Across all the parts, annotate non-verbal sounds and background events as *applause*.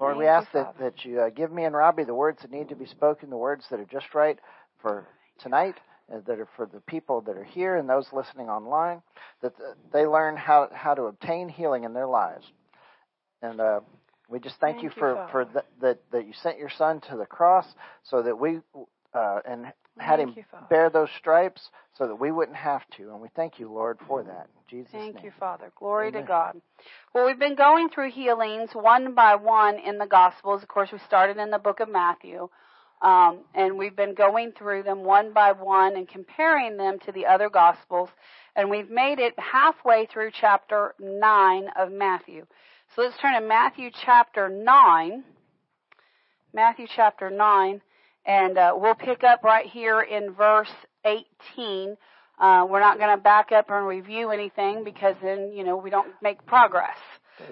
Lord, we ask you, that, Father. that you uh, give me and Robbie the words that need to be spoken, the words that are just right for tonight, uh, that are for the people that are here and those listening online, that they learn how, how to obtain healing in their lives. And uh, we just thank, Thank you you, for, for Father. th- that, that you sent your son to the cross so that we, uh, and had Thank him you, bear those stripes so that we wouldn't have to. And we thank you, Lord, for that. In Jesus' Thank name. you, Father. Glory Amen. to God. Well, we've been going through healings one by one in the Gospels. Of course, we started in the book of Matthew. Um, and we've been going through them one by one and comparing them to the other Gospels. And we've made it halfway through chapter 9 of Matthew. So let's turn to Matthew chapter 9. Matthew chapter 9. And uh, we'll pick up right here in verse 18. Uh, we're not going to back up and review anything because then, you know, we don't make progress. *laughs*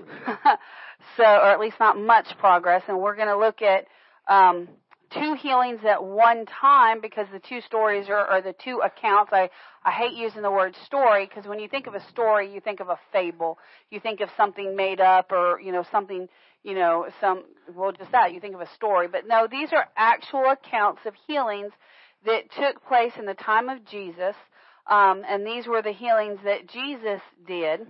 so, or at least not much progress. And we're going to look at um, two healings at one time because the two stories are, are the two accounts. I, I hate using the word story because when you think of a story, you think of a fable. You think of something made up or, you know, something, you know, some, well, just that. You think of a story. But no, these are actual accounts of healings that took place in the time of Jesus. Um, and these were the healings that Jesus did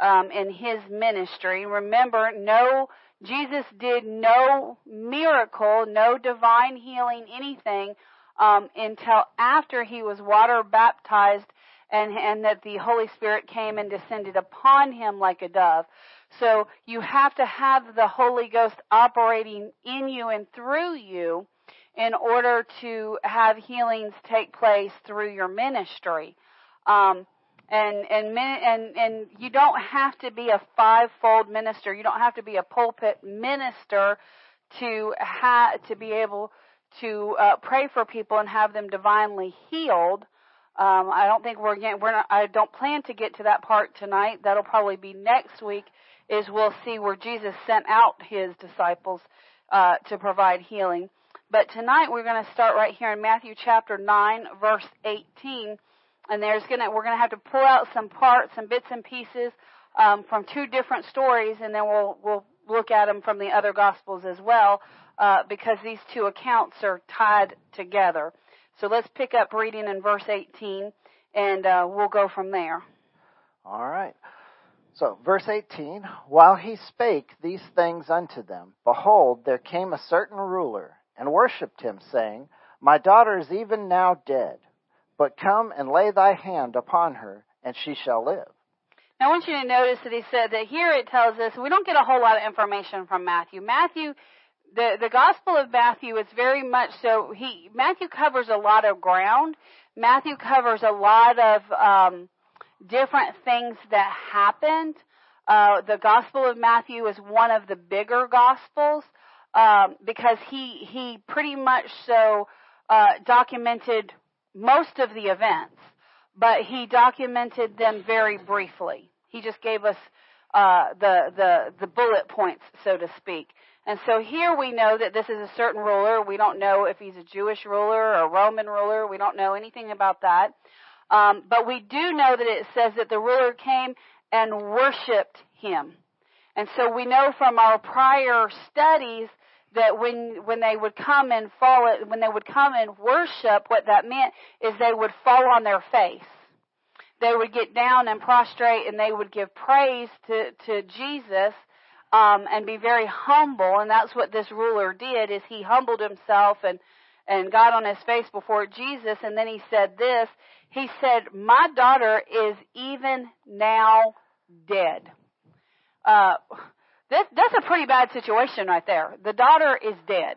um, in his ministry. Remember, no, Jesus did no miracle, no divine healing, anything um, until after he was water baptized and, and that the Holy Spirit came and descended upon him like a dove. So you have to have the Holy Ghost operating in you and through you in order to have healings take place through your ministry. Um, and and and and you don't have to be a fivefold minister. You don't have to be a pulpit minister to ha- to be able to uh, pray for people and have them divinely healed. Um, I don't think we're getting, we're not, I don't plan to get to that part tonight. That'll probably be next week. Is we'll see where Jesus sent out his disciples uh, to provide healing. But tonight we're going to start right here in Matthew chapter 9, verse 18. And there's gonna, we're gonna have to pull out some parts, some bits and pieces, um, from two different stories, and then we'll, we'll look at them from the other gospels as well, uh, because these two accounts are tied together. So let's pick up reading in verse 18, and, uh, we'll go from there. All right. So, verse 18 While he spake these things unto them, behold, there came a certain ruler, and worshipped him, saying, My daughter is even now dead, but come and lay thy hand upon her, and she shall live. Now, I want you to notice that he said that here it tells us we don't get a whole lot of information from Matthew. Matthew, the the Gospel of Matthew is very much so. He Matthew covers a lot of ground. Matthew covers a lot of um, different things that happened. Uh, the Gospel of Matthew is one of the bigger Gospels um, because he he pretty much so uh, documented most of the events but he documented them very briefly. He just gave us uh, the the the bullet points, so to speak. And so here we know that this is a certain ruler. We don't know if he's a Jewish ruler or a Roman ruler. We don't know anything about that. Um, but we do know that it says that the ruler came and worshipped him. And so we know from our prior studies that when when they would come and fall when they would come and worship what that meant is they would fall on their face they would get down and prostrate and they would give praise to to Jesus um and be very humble and that's what this ruler did is he humbled himself and and got on his face before Jesus and then he said this he said my daughter is even now dead uh that, that's a pretty bad situation right there. The daughter is dead.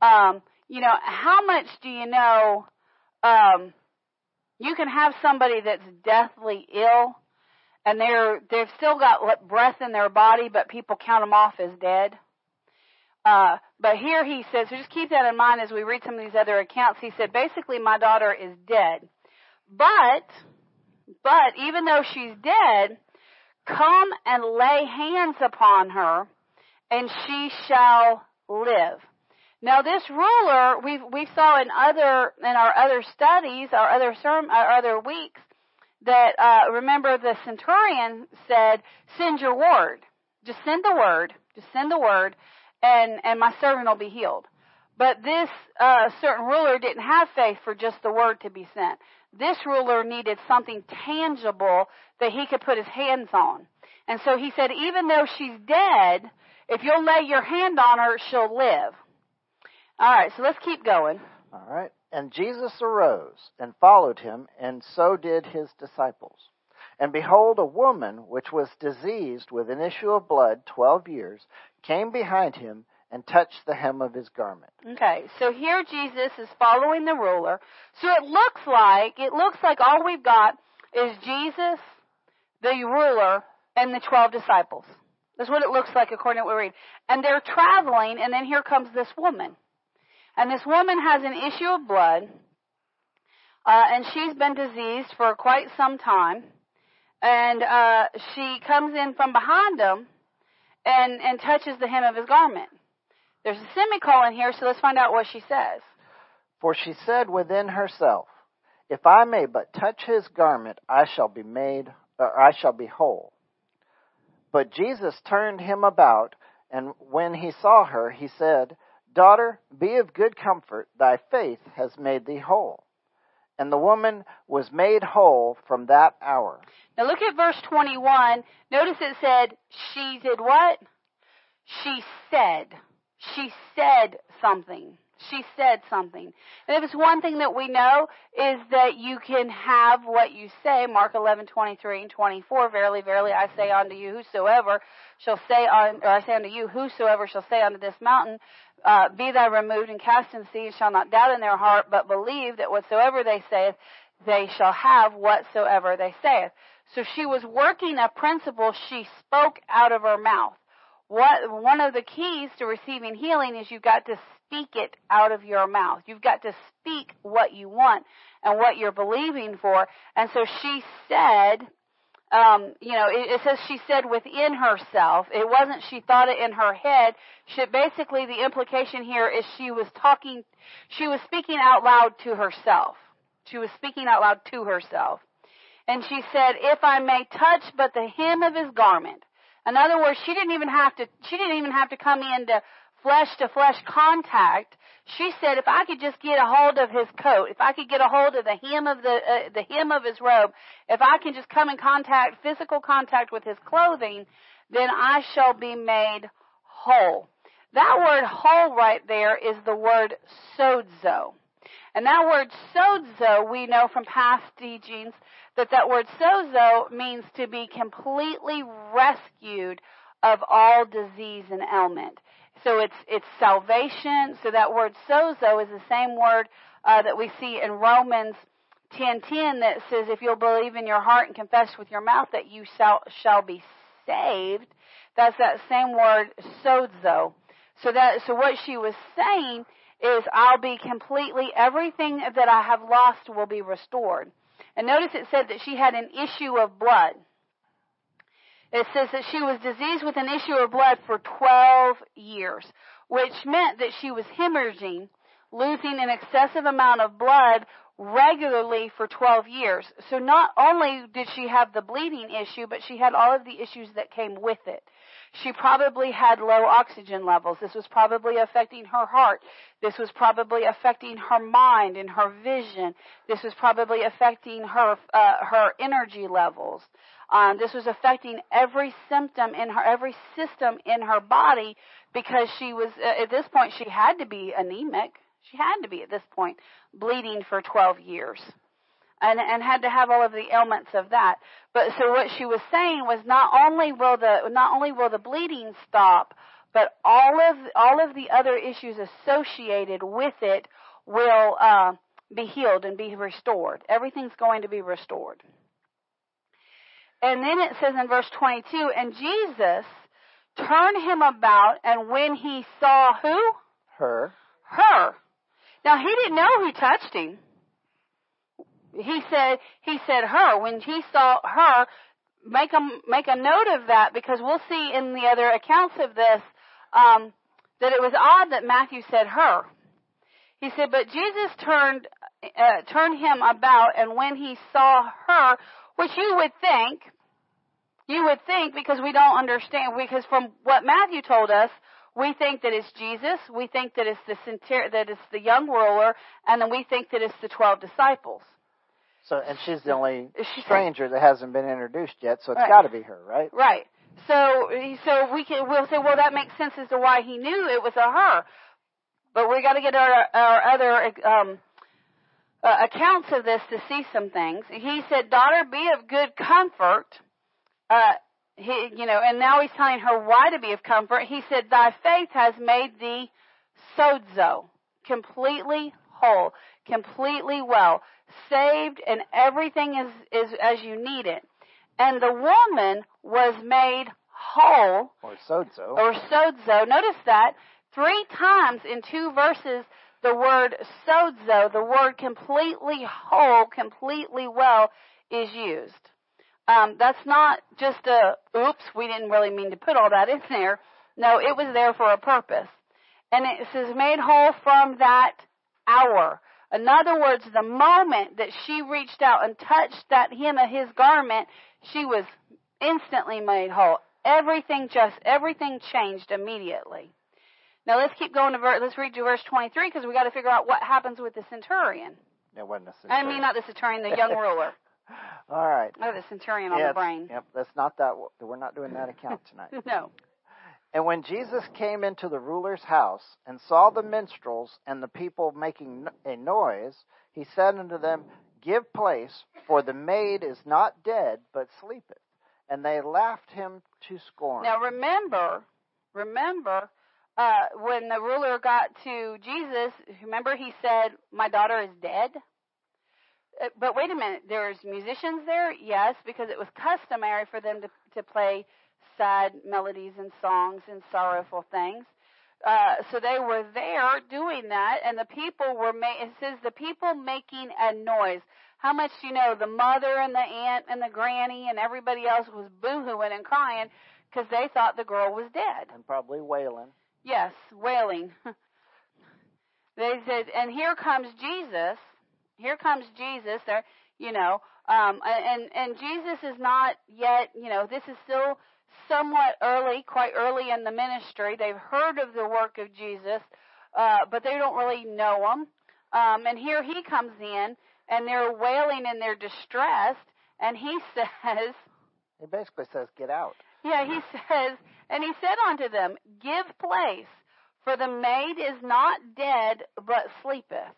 Um, you know, how much do you know? Um, you can have somebody that's deathly ill, and they're they've still got breath in their body, but people count them off as dead. Uh, but here he says, so just keep that in mind as we read some of these other accounts. He said, basically, my daughter is dead, but but even though she's dead, come and lay hands upon her and she shall live. Now this ruler we we saw in other in our other studies our other sermon our other weeks that uh remember the centurion said send your word. Just send the word. Just send the word, and and my servant will be healed. But this uh, certain ruler didn't have faith for just the word to be sent. This ruler needed something tangible that he could put his hands on. And so he said, even though she's dead, if you'll lay your hand on her, she'll live. All right, so let's keep going. All right. And Jesus arose and followed him, and so did his disciples. And behold, a woman which was diseased with an issue of blood twelve years came behind him and touched the hem of his garment. Okay, so here Jesus is following the ruler. So it looks like it looks like all we've got is Jesus, the ruler, and the twelve disciples. That's what it looks like according to what we read. And they're traveling, and then here comes this woman. And this woman has an issue of blood, uh, and she's been diseased for quite some time. And uh, she comes in from behind him and, and touches the hem of his garment. There's a semicolon here, so let's find out what she says. For she said within herself, If I may but touch his garment, I shall be made, or I shall be whole. But Jesus turned him about, and when he saw her, he said, Daughter, be of good comfort, thy faith has made thee whole. And the woman was made whole from that hour. Now look at verse 21. Notice it said, she did what? She said. She said something. She said something. And if it's one thing that we know is that you can have what you say, Mark 11, 23 and 24, verily, verily, I say unto you, whosoever shall say, on, or I say unto you, whosoever shall say unto this mountain, uh, be thou removed and cast in the sea, shall not doubt in their heart, but believe that whatsoever they saith, they shall have whatsoever they saith. So she was working a principle she spoke out of her mouth. What, one of the keys to receiving healing is you've got to speak it out of your mouth. You've got to speak what you want and what you're believing for. And so she said, um, you know, it, it, says she said within herself. It wasn't she thought it in her head. She, basically, the implication here is she was talking, she was speaking out loud to herself. She was speaking out loud to herself. And she said, if I may touch but the hem of his garment. In other words, she didn't even have to, she didn't even have to come into flesh to flesh contact. She said, if I could just get a hold of his coat, if I could get a hold of the hem of the uh, the hem of his robe, if I can just come in contact, physical contact with his clothing, then I shall be made whole. That word whole right there is the word sozo. And that word sozo, we know from past teachings that that word sozo means to be completely rescued of all disease and ailment. So it's it's salvation. So that word sozo is the same word uh, that we see in Romans 10:10 that says, "If you'll believe in your heart and confess with your mouth that you shall shall be saved." That's that same word sozo. So that so what she was saying is, "I'll be completely everything that I have lost will be restored." And notice it said that she had an issue of blood. It says that she was diseased with an issue of blood for 12 years, which meant that she was hemorrhaging, losing an excessive amount of blood regularly for 12 years. So not only did she have the bleeding issue, but she had all of the issues that came with it. She probably had low oxygen levels. This was probably affecting her heart. This was probably affecting her mind and her vision. This was probably affecting her uh, her energy levels. Um, this was affecting every symptom in her, every system in her body because she was, uh, at this point, she had to be anemic. She had to be at this point bleeding for 12 years. And, and had to have all of the ailments of that. But so what she was saying was not only will the, not only will the bleeding stop, but all of, all of the other issues associated with it will, uh, be healed and be restored. Everything's going to be restored. And then it says in verse 22, and Jesus turned him about, and when he saw who? Her. Her. Now he didn't know who touched him. He said, he said her. When he saw her, make a, make a note of that because we'll see in the other accounts of this, um, that it was odd that Matthew said her. He said, but Jesus turned, uh, turned him about, and when he saw her, which you would think, You would think because we don't understand, because from what Matthew told us, we think that it's Jesus, we think that it's the center, that it's the young ruler, and then we think that it's the twelve disciples. So, and she's the only She's- stranger that hasn't been introduced yet, so it's Right. got to be her, right? Right. So, so we can we'll say, well, that makes sense as to why he knew it was a her, but we got to get our our other um, uh, accounts of this to see some things. He said, "Daughter, be of good comfort." Uh, he, you know, and now he's telling her why to be of comfort. He said, "Thy faith has made thee sozo, completely whole, completely well, saved, and everything is is as you need it." And the woman was made whole Or sozo. or sozo. Notice that three times in two verses, the word sozo, the word completely whole, completely well, is used. Um, that's not just a oops, we didn't really mean to put all that in there. No, it was there for a purpose. And it says made whole from that hour. In other words, the moment that she reached out and touched that hem of his garment, she was instantly made whole. Everything just everything changed immediately. Now let's keep going to ver- let's read to verse 23 because we got to figure out what happens with the centurion. It wasn't a I centurion. mean, not the centurion, the young ruler. *laughs* All right. Oh, the centurion on Yeah, the it's- brain. Yep, that's not that. We're not doing that account *laughs* tonight. No. And when Jesus came into the ruler's house and saw the minstrels and the people making a noise, he said unto them, Give place, for the maid is not dead, but sleepeth. And they laughed him to scorn. Now remember, remember, uh, when the ruler got to Jesus, remember he said, "My daughter is dead." Uh, But wait a minute, there's musicians there, yes, because it was customary for them to to play sad melodies and songs and sorrowful things. Uh, so they were there doing that, and the people were. Ma- it says the people making a noise. How much do you know? The mother and the aunt and the granny and everybody else was boohooing and crying because they thought the girl was dead. and probably wailing. Yes, wailing. *laughs* they said, and here comes Jesus. Here comes Jesus. There, you know, um, and and Jesus is not yet. You know, this is still somewhat early, quite early in the ministry. They've heard of the work of Jesus, uh, but they don't really know him. Um, and here he comes in, and they're wailing and they're distressed, and he *laughs* says. He basically says, Get out. Yeah, he *laughs* says, and he said unto them, Give place, for the maid is not dead, but sleepeth.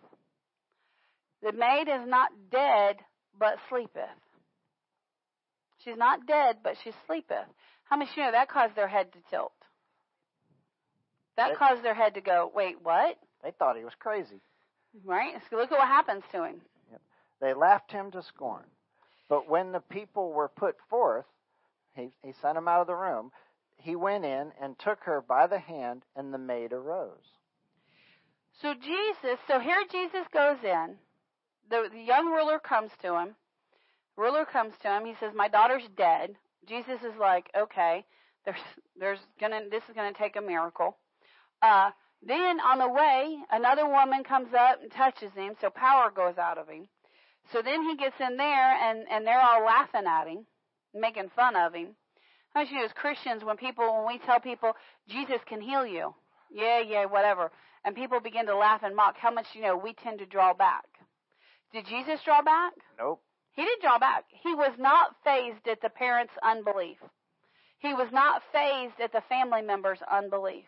The maid is not dead, but sleepeth. She's not dead, but she sleepeth. How much you know that caused their head to tilt? That It- caused their head to go, wait, what? They thought he was crazy. Right? So look at what happens to him. They laughed him to scorn. But when the people were put forth, he, sent him out of the room. He went in and took her by the hand, and the maid arose. So Jesus, so here Jesus goes in. The, the young ruler comes to him. Ruler comes to him. He says, "My daughter's dead." Jesus is like, "Okay, there's there's gonna this is gonna take a miracle." Uh, then on the way, another woman comes up and touches him, so power goes out of him. So then he gets in there, and and they're all laughing at him, making fun of him. How much you know, as Christians, when people when we tell people Jesus can heal you, yeah, yeah, whatever, and people begin to laugh and mock, how much you know we tend to draw back. Did Jesus draw back? Nope. He did draw back. He was not fazed at the parents' unbelief. He was not fazed at the family members' unbelief.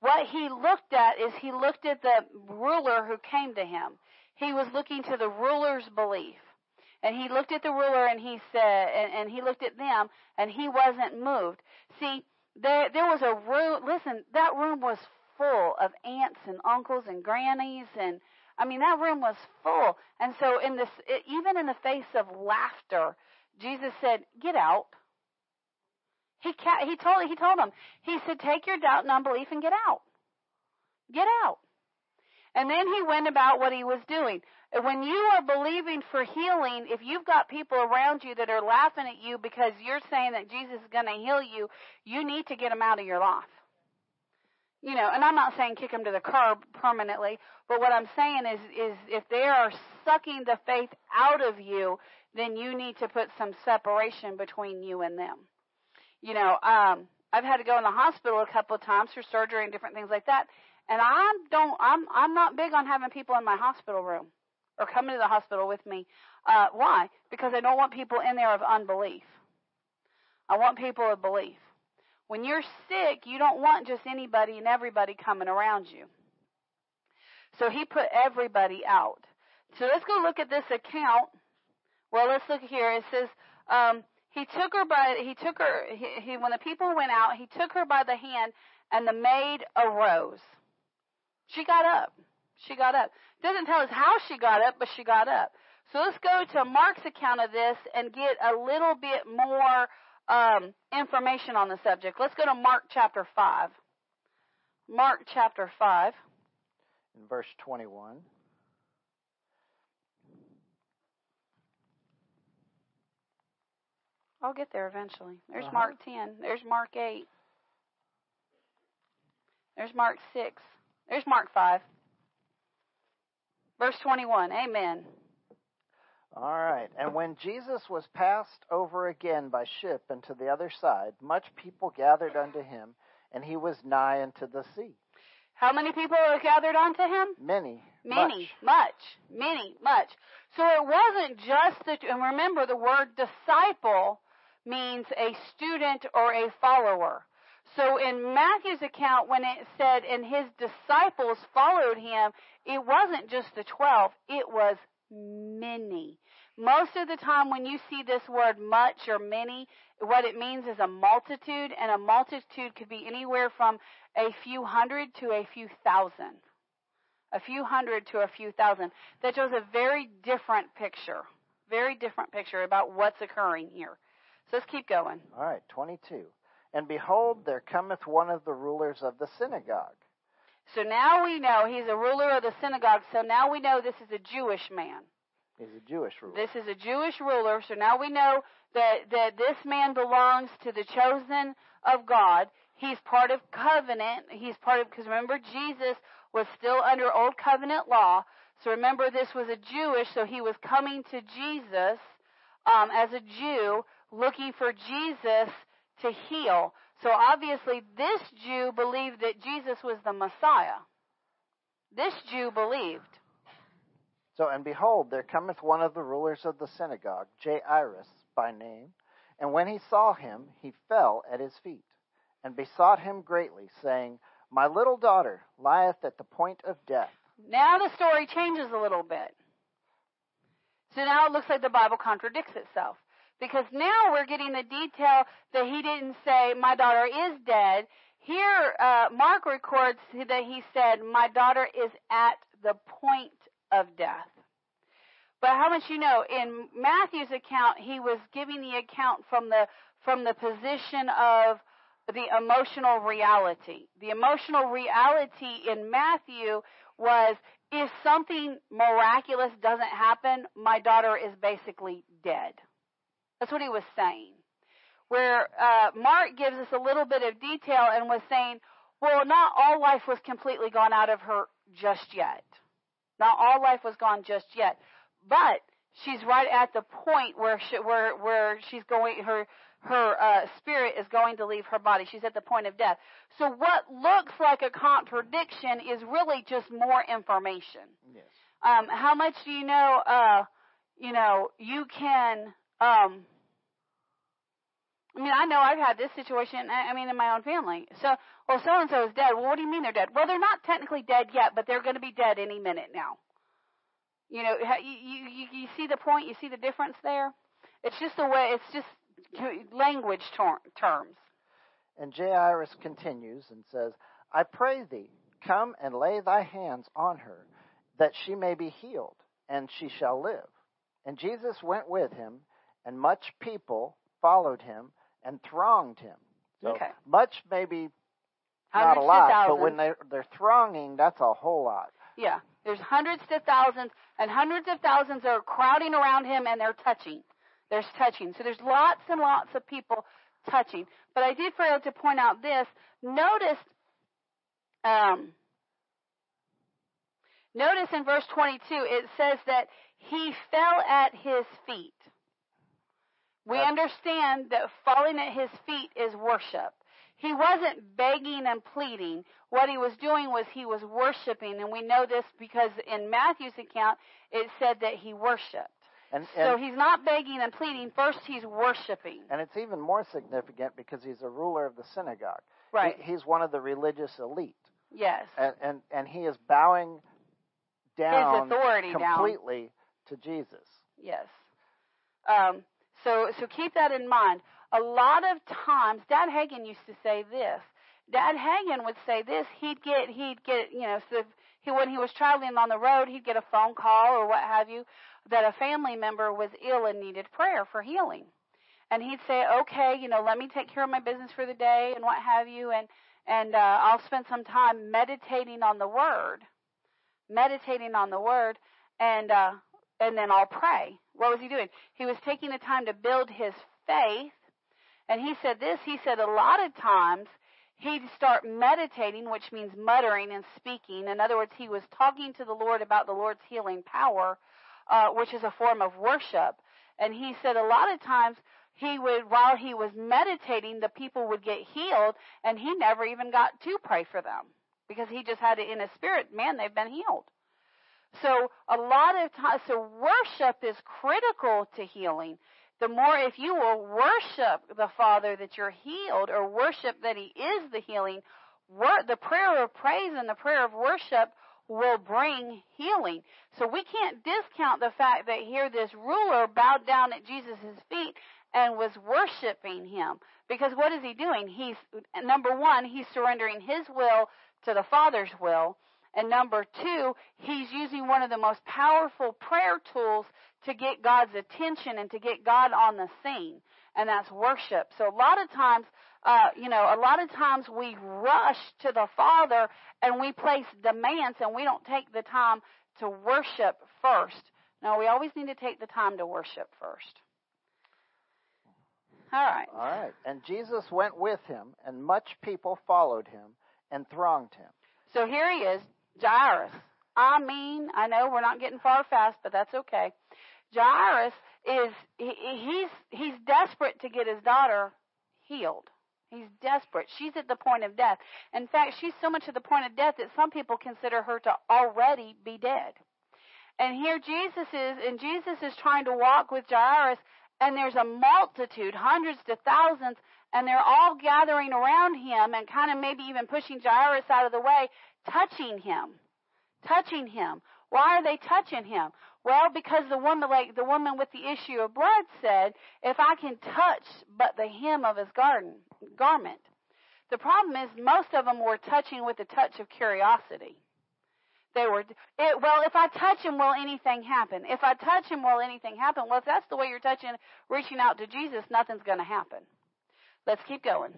What he looked at is he looked at the ruler who came to him. He was looking to the ruler's belief. And he looked at the ruler and he said, and, and he looked at them and he wasn't moved. See, there, there was a room, listen, that room was full of aunts and uncles and grannies and, I mean, that room was full. And so in this, even in the face of laughter, Jesus said, get out. He ca- he told he told them. He said, "Take your doubt and unbelief and get out. Get out." And then he went about what he was doing. When you are believing for healing, if you've got people around you that are laughing at you because you're saying that Jesus is going to heal you, you need to get them out of your life. You know, and I'm not saying kick them to the curb permanently, but what I'm saying is is if they are sucking the faith out of you, then you need to put some separation between you and them. You know, um, I've had to go in the hospital a couple of times for surgery and different things like that. And I don't, I'm, I'm not big on having people in my hospital room or coming to the hospital with me. Uh, why? Because I don't want people in there of unbelief. I want people of belief. When you're sick, you don't want just anybody and everybody coming around you. So he put everybody out. So let's go look at this account. Well, let's look here. It says, um, he took her by, he took her, he, he, when the people went out, he took her by the hand and the maid arose. She got up. She got up. Doesn't tell us how she got up, but she got up. So let's go to Mark's account of this and get a little bit more um, information on the subject. Let's go to Mark chapter 5. Mark chapter 5. In verse 21. I'll get there eventually. There's Uh-huh. Mark 10. There's Mark 8. There's Mark 6. There's Mark 5. Verse 21. Amen. All right. And when Jesus was passed over again by ship into the other side, much people gathered unto him, and he was nigh unto the sea. How many people are gathered unto him? Many. Many, much. much, many, much. So it wasn't just the, and remember the word disciple means a student or a follower. So in Matthew's account, when it said, and his disciples followed him, it wasn't just the twelve, it was many. Most of the time when you see this word much or many, what it means is a multitude, and a multitude could be anywhere from a few hundred to a few thousand. A few hundred to a few thousand. That shows a very different picture. Very different picture about what's occurring here. So let's keep going. All right, 22. And behold, there cometh one of the rulers of the synagogue. So now we know he's a ruler of the synagogue. So now we know this is a Jewish man. He's a Jewish ruler. This is a Jewish ruler. So now we know that, that this man belongs to the chosen of God. He's part of covenant. He's part of, because remember, Jesus was still under old covenant law. So remember, this was a Jewish, so he was coming to Jesus um, as a Jew, looking for Jesus to heal. So obviously, this Jew believed that Jesus was the Messiah. This Jew believed. So, and behold, there cometh one of the rulers of the synagogue, Jairus by name. And when he saw him, he fell at his feet, and besought him greatly, saying, My little daughter lieth at the point of death. Now the story changes a little bit. So now it looks like the Bible contradicts itself. Because now we're getting the detail that he didn't say, my daughter is dead. Here, uh, Mark records that he said, my daughter is at the point of death. But how much you know, in Matthew's account, he was giving the account from the, from the position of the emotional reality. The emotional reality in Matthew was if something miraculous doesn't happen, my daughter is basically dead. That's what he was saying. Where uh, Mark gives us a little bit of detail and was saying, well, not all life was completely gone out of her just yet. Not all life was gone just yet, but she's right at the point where she, where where she's going her her uh, spirit is going to leave her body. She's at the point of death. So what looks like a contradiction is really just more information. Yes. Um, how much do you know? Uh, you know, you can. Um, I mean, I know I've had this situation. I mean, in my own family. So, well, so and so is dead. Well, what do you mean they're dead? Well, they're not technically dead yet, but they're going to be dead any minute now. You know, you, you you see the point. You see the difference there. It's just the way. It's just language ter- terms. And Jairus continues and says, I pray thee, come and lay thy hands on her, that she may be healed, and she shall live. And Jesus went with him, and much people followed him and thronged him. So Okay. much maybe Hundreds not a lot, but when they they're thronging, that's a whole lot. Yeah, there's hundreds to thousands, and hundreds of thousands are crowding around him, and they're touching. There's touching. So there's lots and lots of people touching. But I did fail to point out this. Notice, um, notice in verse 22, it says that he fell at his feet. We understand that falling at his feet is worship. He wasn't begging and pleading. What he was doing was he was worshiping, and we know this because in Matthew's account it said that he worshiped. And, So he's not begging and pleading. First, he's worshiping. and it's even more significant because he's a ruler of the synagogue. He- Right. he's one of the religious elite. Yes. And, and, and he is bowing down His authority down. completely to Jesus. Yes. Um, so so keep that in mind. A lot of times, Dad Hagin used to say this. Dad Hagin would say this. He'd get he'd get you know so he when he was traveling on the road, he'd get a phone call or what have you that a family member was ill and needed prayer for healing. And he'd say, "Okay, you know, let me take care of my business for the day and what have you, and and uh, I'll spend some time meditating on the Word, meditating on the Word, and uh, and then I'll pray. What was he doing? He was taking the time to build his faith. And he said this, he said a lot of times he'd start meditating, which means muttering and speaking. In other words, he was talking to the Lord about the Lord's healing power, uh, which is a form of worship. And he said a lot of times he would, while he was meditating, the people would get healed, and he never even got to pray for them because he just had it in his spirit. Man, they've been healed. So a lot of times, so worship is critical to healing. The more, if you will worship the Father that you're healed, or worship that He is the healing, wor- the prayer of praise and the prayer of worship will bring healing. So we can't discount the fact that here this ruler bowed down at Jesus' feet and was worshiping Him. Because what is he doing? He's, number one, he's surrendering his will to the Father's will. And number two, he's using one of the most powerful prayer tools to get God's attention and to get God on the scene, and that's worship. So a lot of times, uh, you know, a lot of times we rush to the Father and we place demands and we don't take the time to worship first. No, we always need to take the time to worship first. All right. All right. And Jesus went with him, and much people followed him and thronged him. So here he is, Jairus. I mean, I know we're not getting far fast, but that's okay. Jairus is he, he's he's desperate to get his daughter healed. He's desperate. She's at the point of death. In fact, she's so much at the point of death that some people consider her to already be dead. And here Jesus is, and Jesus is trying to walk with Jairus, and there's a multitude, hundreds to thousands, and they're all gathering around him and kind of maybe even pushing Jairus out of the way, touching him. Touching him. Why are they touching him? Well, because the woman, like the woman with the issue of blood said, if I can touch but the hem of his garden, garment. The problem is most of them were touching with a touch of curiosity. They were, it, well, if I touch him, will anything happen? If I touch him, will anything happen? Well, if that's the way you're touching, reaching out to Jesus, nothing's going to happen. Let's keep going.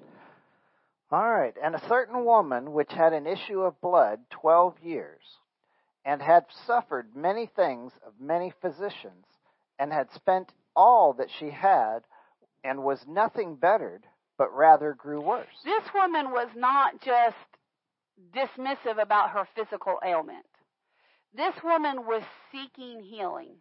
All right. And a certain woman which had an issue of blood twelve years, and had suffered many things of many physicians, and had spent all that she had, and was nothing bettered, but rather grew worse. This woman was not just dismissive about her physical ailment. This woman was seeking healing.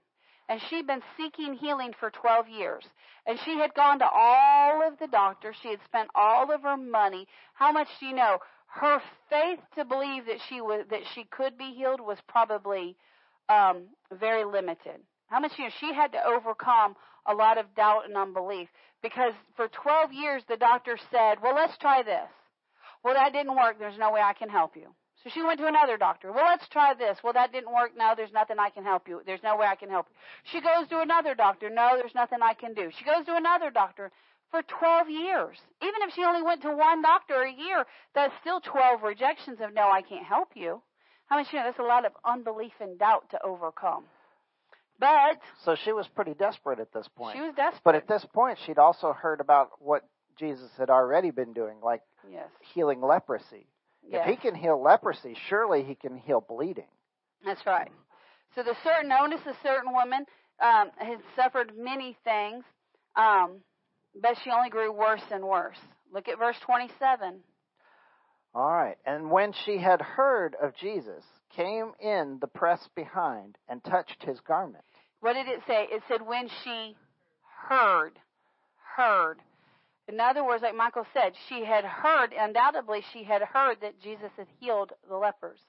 And she'd been seeking healing for 12 years. And she had gone to all of the doctors. She had spent all of her money. How much do you know? Her faith to believe that she was, that she could be healed was probably, um, very limited. How much, you know, she had to overcome a lot of doubt and unbelief. Because for 12 years the doctor said, well, let's try this. Well, that didn't work. There's no way I can help you. So she went to another doctor. Well, let's try this. Well, that didn't work. No, there's nothing I can help you. There's no way I can help you. She goes to another doctor. No, there's nothing I can do. She goes to another doctor for 12 years. Even if she only went to one doctor a year, that's still 12 rejections of no, I can't help you. How much you know? That's a lot of unbelief and doubt to overcome. But So she was pretty desperate at this point. she was desperate. But at this point, she'd also heard about what Jesus had already been doing, like yes. healing leprosy. Yes. If he can heal leprosy, surely he can heal bleeding. That's right. So the certain notice a certain woman um, had suffered many things, um, but she only grew worse and worse. Look at verse 27. All right. And when she had heard of Jesus, came in the press behind and touched his garment. What did it say? It said when she heard. heard. In other words, like Michael said, she had heard, undoubtedly, she had heard that Jesus had healed the lepers.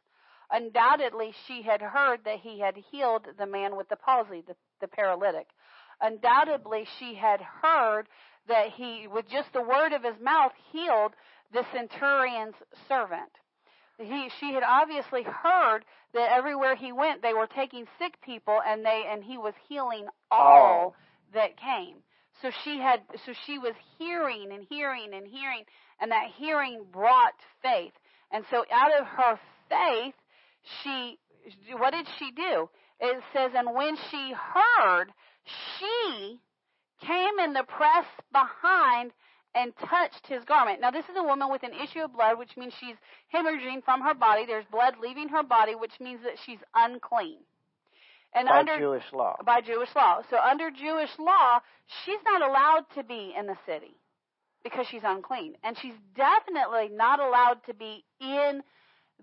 Undoubtedly, she had heard that he had healed the man with the palsy, the, the paralytic. Undoubtedly, she had heard that he, with just the word of his mouth, healed the centurion's servant. He, she had obviously heard that everywhere he went, they were taking sick people, and they, and he was healing all Oh. that came. So she had, so she was hearing and hearing and hearing, and that hearing brought faith. And so out of her faith, she, what did she do? It says, and when she heard, she came in the press behind and touched his garment. Now, this is a woman with an issue of blood, which means she's hemorrhaging from her body. There's blood leaving her body, which means that she's unclean. And By under Jewish law. by Jewish law. So under Jewish law, she's not allowed to be in the city because she's unclean. And she's definitely not allowed to be in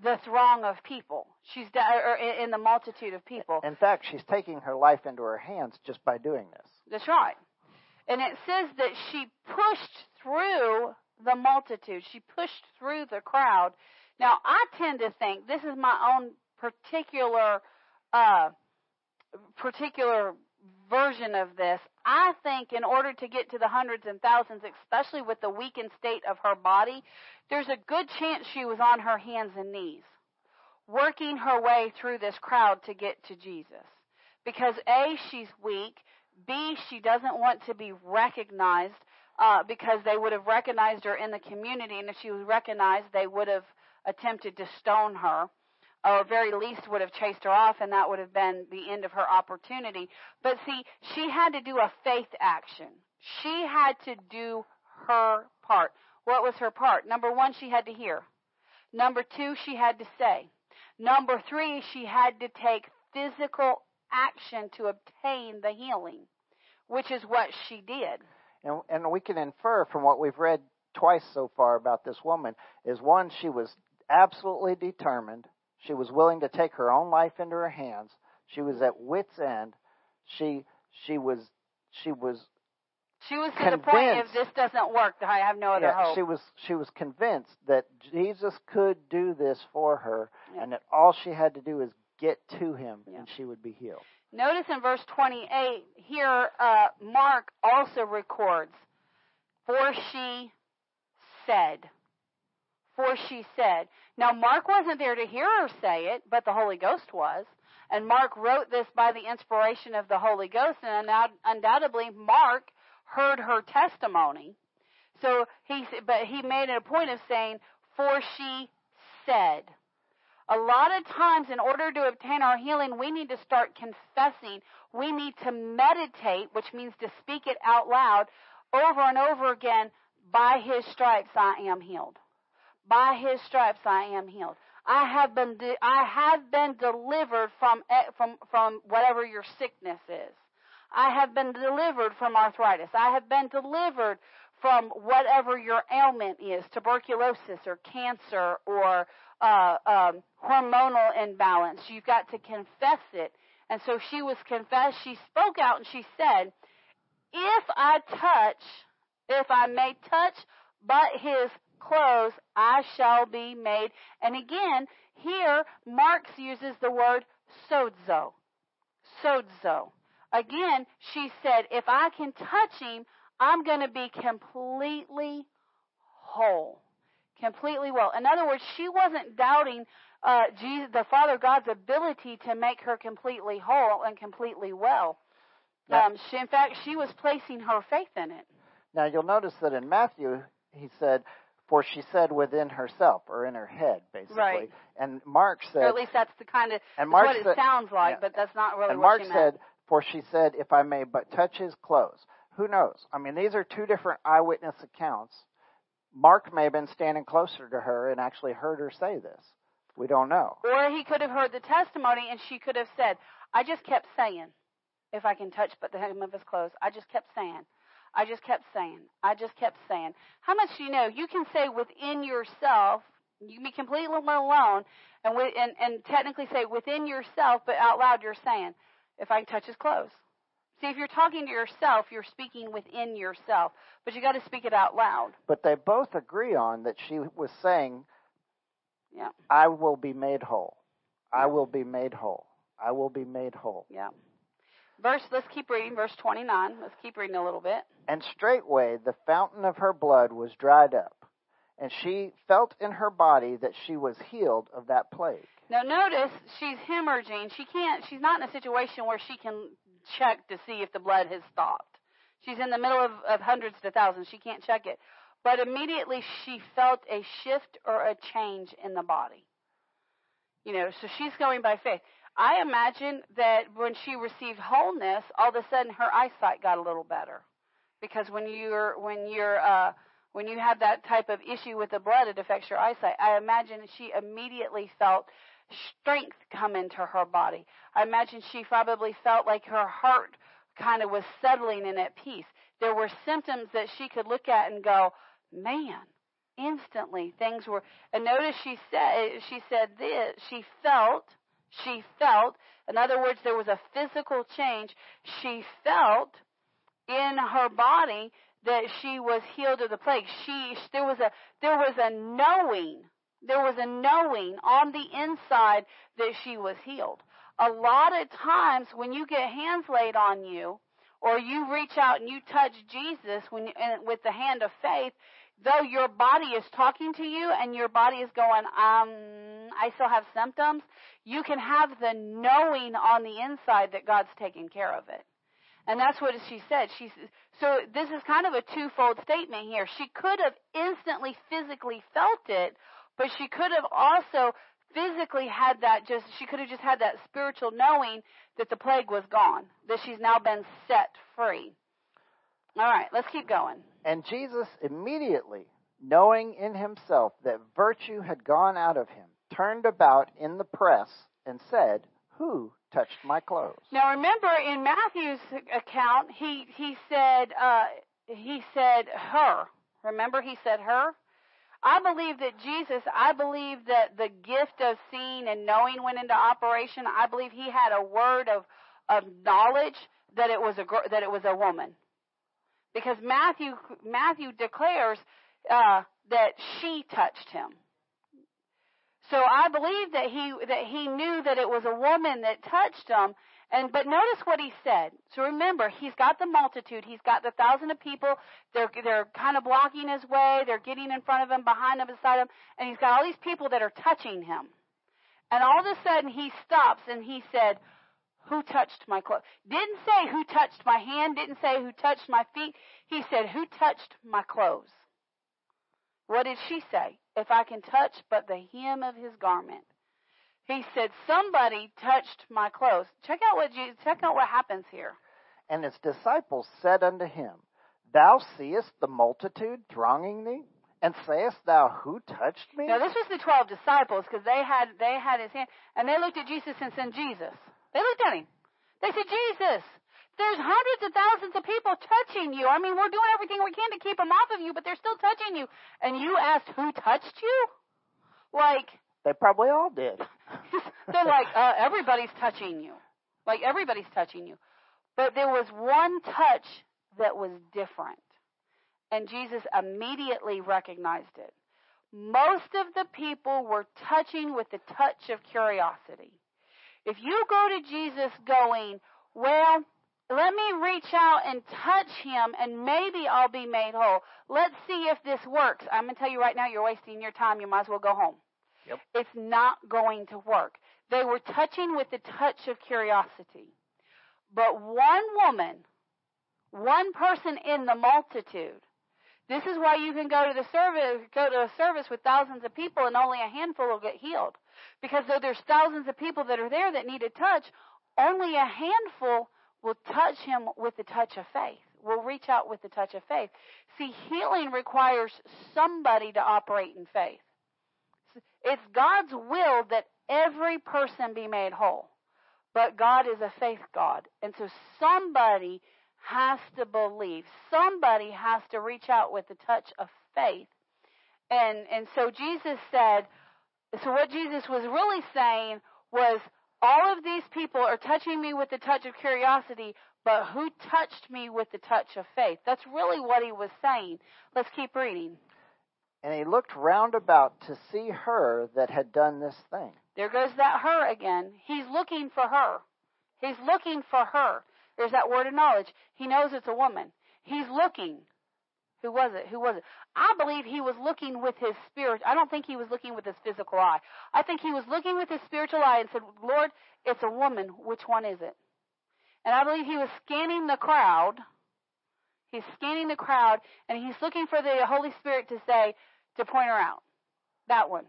the throng of people. She's de- or in the multitude of people. In fact, she's taking her life into her hands just by doing this. That's right. And it says that she pushed through the multitude. She pushed through the crowd. Now, I tend to think this is my own particular uh, particular version of this. I think in order to get to the hundreds and thousands, especially with the weakened state of her body, there's a good chance she was on her hands and knees, working her way through this crowd to get to Jesus. Because A, she's weak. B, she doesn't want to be recognized uh, because they would have recognized her in the community, and if she was recognized, they would have attempted to stone her, or very least would have chased her off, and that would have been the end of her opportunity. But see, she had to do a faith action. She had to do her part. What was her part? Number one, she had to hear. Number two, she had to say. Number three, she had to take physical action to obtain the healing, which is what she did. And, and we can infer from what we've read twice so far about this woman is one, she was absolutely determined. She was willing to take her own life into her hands. She was at wit's end. She she was she was She was to the point if this doesn't work, I have no other yeah, hope. she was she was convinced that Jesus could do this for her Yeah. and that all she had to do is get to him Yeah. and she would be healed. Notice in verse 28 here, uh, Mark also records, for she said. For she said. Now, Mark wasn't there to hear her say it, but the Holy Ghost was. And Mark wrote this by the inspiration of the Holy Ghost, and undoubtedly, Mark heard her testimony. So he, but he made it a point of saying, for she said. A lot of times, in order to obtain our healing, we need to start confessing. We need to meditate, which means to speak it out loud over and over again. By his stripes, I am healed. By his stripes, I am healed. I have been, de- I have been delivered from, eh, from, from whatever your sickness is. I have been delivered from arthritis. I have been delivered from whatever your ailment is, tuberculosis or cancer or uh, um, hormonal imbalance. You've got to confess it. And so she was confessed. She spoke out and she said, If I touch, if I may touch but his clothes, I shall be made. And again, here, Marx uses the word sozo. Sozo. Again, she said, if I can touch him, I'm going to be completely whole. Completely well. In other words, she wasn't doubting uh, Jesus, the Father God's ability to make her completely whole and completely well. Yeah. Um, she, in fact, she was placing her faith in it. Now you'll notice that in Matthew he said, "For she said within herself or in her head, basically." Right. And Mark said. or at least that's the kind of and Mark what it sounds like, yeah. but that's not really and what Mark said. "For she said, if I may but touch his clothes." Who knows? I mean, these are two different eyewitness accounts. Mark may have been standing closer to her and actually heard her say this. We don't know. Or he could have heard the testimony and she could have said, I just kept saying, if I can touch but the hem of his clothes. I just kept saying. I just kept saying. I just kept saying. How much do you know? You can say within yourself, you can be completely alone and, wi- and, and technically say within yourself, but out loud you're saying, if I can touch his clothes. See, if you're talking to yourself, you're speaking within yourself, but you got to speak it out loud. But they both agree on that she was saying, Yeah. I will be made whole. I will be made whole. I will be made whole. Yeah. Verse, let's keep reading, verse 29. Let's keep reading a little bit. And straightway the fountain of her blood was dried up, and she felt in her body that she was healed of that plague. Now notice she's hemorrhaging. She can't, she's not in a situation where she can check to see if the blood has stopped. She's in the middle of, of hundreds to thousands. She can't check it. But immediately she felt a shift or a change in the body. You know, so she's going by faith. I imagine that when she received wholeness, all of a sudden her eyesight got a little better. Because when you're when you're uh when you have that type of issue with the blood, it affects your eyesight. I imagine she immediately felt strength come into her body. I imagine she probably felt like her heart kind of was settling and at peace. There were symptoms that she could look at and go, man, instantly things were and notice she said she said this she felt she felt in other words there was a physical change she felt in her body that she was healed of the plague. She there was a there was a knowing there was a knowing on the inside that she was healed. A lot of times when you get hands laid on you or you reach out and you touch Jesus when with the hand of faith though your body is talking to you and your body is going, um, I still have symptoms, you can have the knowing on the inside that God's taking care of it. And that's what she said. She so this is kind of a twofold statement here. She could have instantly physically felt it, but she could have also physically had that just she could have just had that spiritual knowing that the plague was gone, that she's now been set free. All right, let's keep going. And Jesus immediately, knowing in himself that virtue had gone out of him, turned about in the press and said, Who touched my clothes? Now remember in Matthew's account, he he said uh, he said her. Remember he said her. I believe that Jesus. I believe that the gift of seeing and knowing went into operation. I believe he had a word of of knowledge that it was a that it was a woman because Matthew Matthew declares uh, that she touched him. So I believe that he that he knew that it was a woman that touched him. And but notice what he said. So remember, he's got the multitude. He's got the thousand of people. They're they're kind of blocking his way. They're getting in front of him, behind him, beside him, and he's got all these people that are touching him. And all of a sudden, he stops and he said, who touched my clothes? Didn't say who touched my hand, didn't say who touched my feet. He said, Who touched my clothes? What did she say? If I can touch but the hem of his garment. He said, Somebody touched my clothes. Check out what Jesus, check out what happens here. And his disciples said unto him, Thou seest the multitude thronging thee, and sayest thou, Who touched me? Now this was the twelve disciples because they had they had his hand, and they looked at Jesus and said, Jesus. They looked at him. They said, Jesus, there's hundreds of thousands of people touching you. I mean, we're doing everything we can to keep them off of you, but they're still touching you. And you asked who touched you? Like, they probably all did. *laughs* they're like, uh, everybody's touching you. Like, everybody's touching you. But there was one touch that was different. And Jesus immediately recognized it. Most of the people were touching with the touch of curiosity. If you go to Jesus going, well, let me reach out and touch him and maybe I'll be made whole. Let's see if this works. I'm going to tell you right now, you're wasting your time. You might as well go home. Yep. It's not going to work. They were touching with the touch of curiosity. But one woman, one person in the multitude, this is why you can go to the service, go to a service with thousands of people and only a handful will get healed. Because though there's thousands of people that are there that need a touch, only a handful will touch him with the touch of faith, will reach out with the touch of faith. See, healing requires somebody to operate in faith. It's God's will that every person be made whole. But God is a faith God. And so somebody has to believe. Somebody has to reach out with the touch of faith. And and so Jesus said, so what Jesus was really saying was, all of these people are touching me with the touch of curiosity, but who touched me with the touch of faith? That's really what he was saying. Let's keep reading. And he looked round about to see her that had done this thing. There goes that her again. He's looking for her. He's looking for her. There's that word of knowledge. He knows it's a woman. He's looking. Who was it? Who was it? I believe he was looking with his spirit. I don't think he was looking with his physical eye. I think he was looking with his spiritual eye and said, Lord, it's a woman. Which one is it? And I believe he was scanning the crowd. He's scanning the crowd and he's looking for the Holy Spirit to say, to point her out. That one.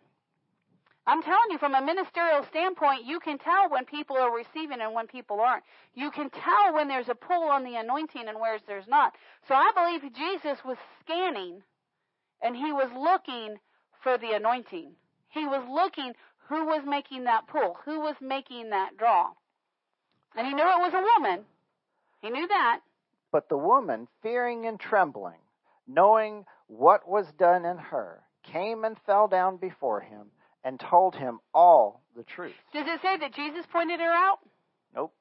I'm telling you, from a ministerial standpoint, you can tell when people are receiving and when people aren't. You can tell when there's a pull on the anointing and where there's not. So I believe Jesus was scanning and he was looking for the anointing. He was looking who was making that pull, who was making that draw. And he knew it was a woman. He knew that. But the woman, fearing and trembling, knowing what was done in her, came and fell down before him and told him all the truth. Does it say that Jesus pointed her out? Nope.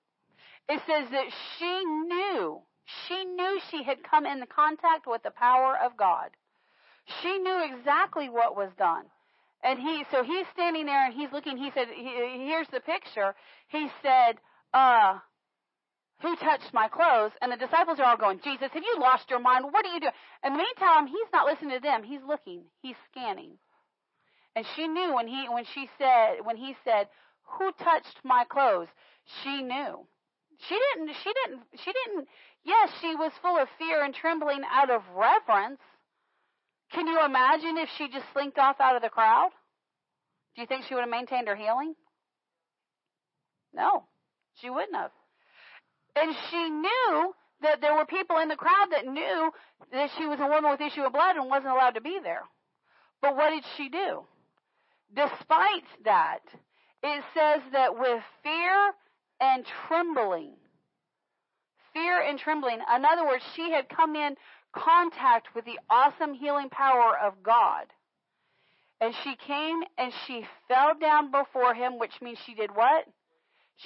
It says that she knew. She knew she had come in contact with the power of God. She knew exactly what was done. And he, so he's standing there and he's looking, he said, here's the picture. He said, uh, who touched my clothes? And the disciples are all going, Jesus, have you lost your mind? What are you doing? And meantime, he's not listening to them. He's looking. He's scanning. And she knew when he when she said when he said, "Who touched my clothes?" She knew. She didn't she didn't she didn't yes, she was full of fear and trembling out of reverence. Can you imagine if she just slinked off out of the crowd? Do you think she would have maintained her healing? No, she wouldn't have. And she knew that there were people in the crowd that knew that she was a woman with issue of blood and wasn't allowed to be there. But what did she do? Despite that, it says that with fear and trembling, fear and trembling, in other words, she had come in contact with the awesome healing power of God. And she came and she fell down before him, which means she did what?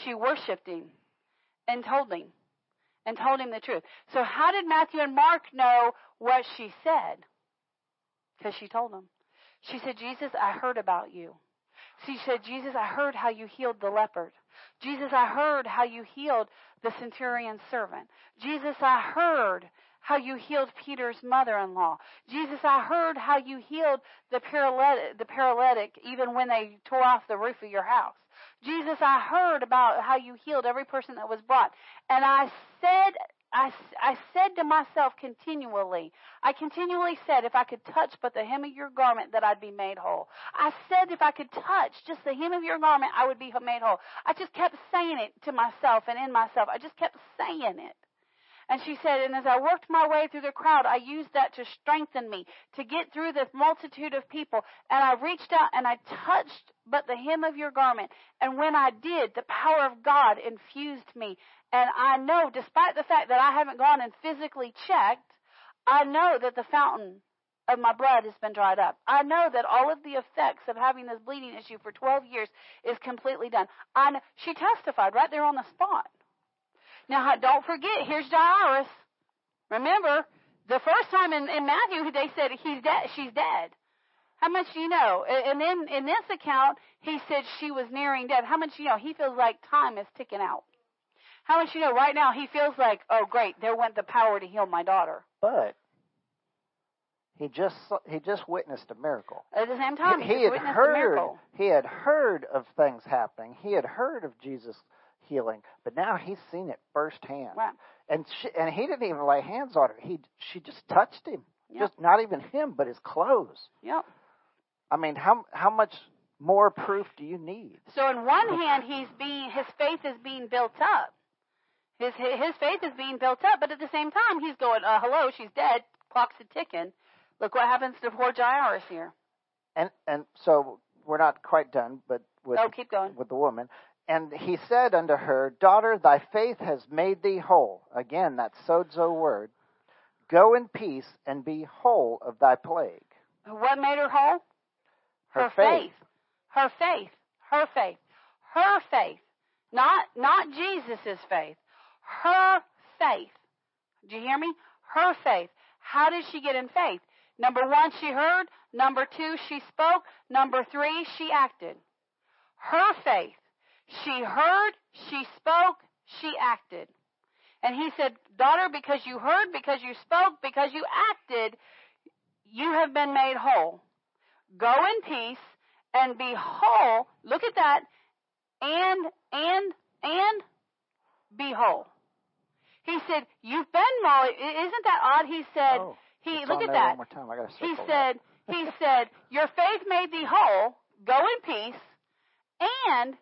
She worshiped him and told him and told him the truth. So how did Matthew and Mark know what she said? Because she told them. She said, Jesus, I heard about you. She said, Jesus, I heard how you healed the leopard. Jesus, I heard how you healed the centurion's servant. Jesus, I heard how you healed Peter's mother-in-law. Jesus, I heard how you healed the paralytic, the paralytic even when they tore off the roof of your house. Jesus, I heard about how you healed every person that was brought. And I said I, I said to myself continually, I continually said, if I could touch but the hem of your garment, that I'd be made whole. I said, if I could touch just the hem of your garment, I would be made whole. I just kept saying it to myself and in myself. I just kept saying it. And she said, and as I worked my way through the crowd, I used that to strengthen me, to get through this multitude of people. And I reached out and I touched but the hem of your garment. And when I did, the power of God infused me. And I know, despite the fact that I haven't gone and physically checked, I know that the fountain of my blood has been dried up. I know that all of the effects of having this bleeding issue for 12 years is completely done. I know, she testified right there on the spot. Now, don't forget, here's Jairus. Remember, the first time in, in Matthew, they said he's dead. She's dead. How much do you know? And then in this account, he said she was nearing death. How much do you know? He feels like time is ticking out. How much do you know? Right now, he feels like, oh, great, there went the power to heal my daughter. But he just he just witnessed a miracle. At the same time, he, he had heard he had heard of things happening. He had heard of Jesus healing, but now he's seen it firsthand. Right. And she, and he didn't even lay hands on her. He she just touched him. Yep. Just not even him, but his clothes. Yep. I mean, how how much more proof do you need? So in one hand, he's being his faith is being built up. His his faith is being built up, but at the same time, he's going, uh, "Hello, she's dead. Clock's a ticking. Look what happens to poor Jairus here." And and so we're not quite done, but with oh, keep going with the woman. And he said unto her, Daughter, thy faith has made thee whole. Again, that sozo word. Go in peace and be whole of thy plague. What made her whole? Her, her faith. faith. Her faith. Her faith. Her faith. Not not Jesus' faith. Her faith. Do you hear me? Her faith. How did she get in faith? Number one, she heard. Number two, she spoke. Number three, she acted. Her faith. She heard, she spoke, she acted. And he said, Daughter, because you heard, because you spoke, because you acted, you have been made whole. Go in peace and be whole. Look at that. And, and, and be whole. He said, You've been whole. Isn't that odd? He said, Oh, He look at that. One more time. I gotta He said, He said, Your faith made thee whole. Go in peace and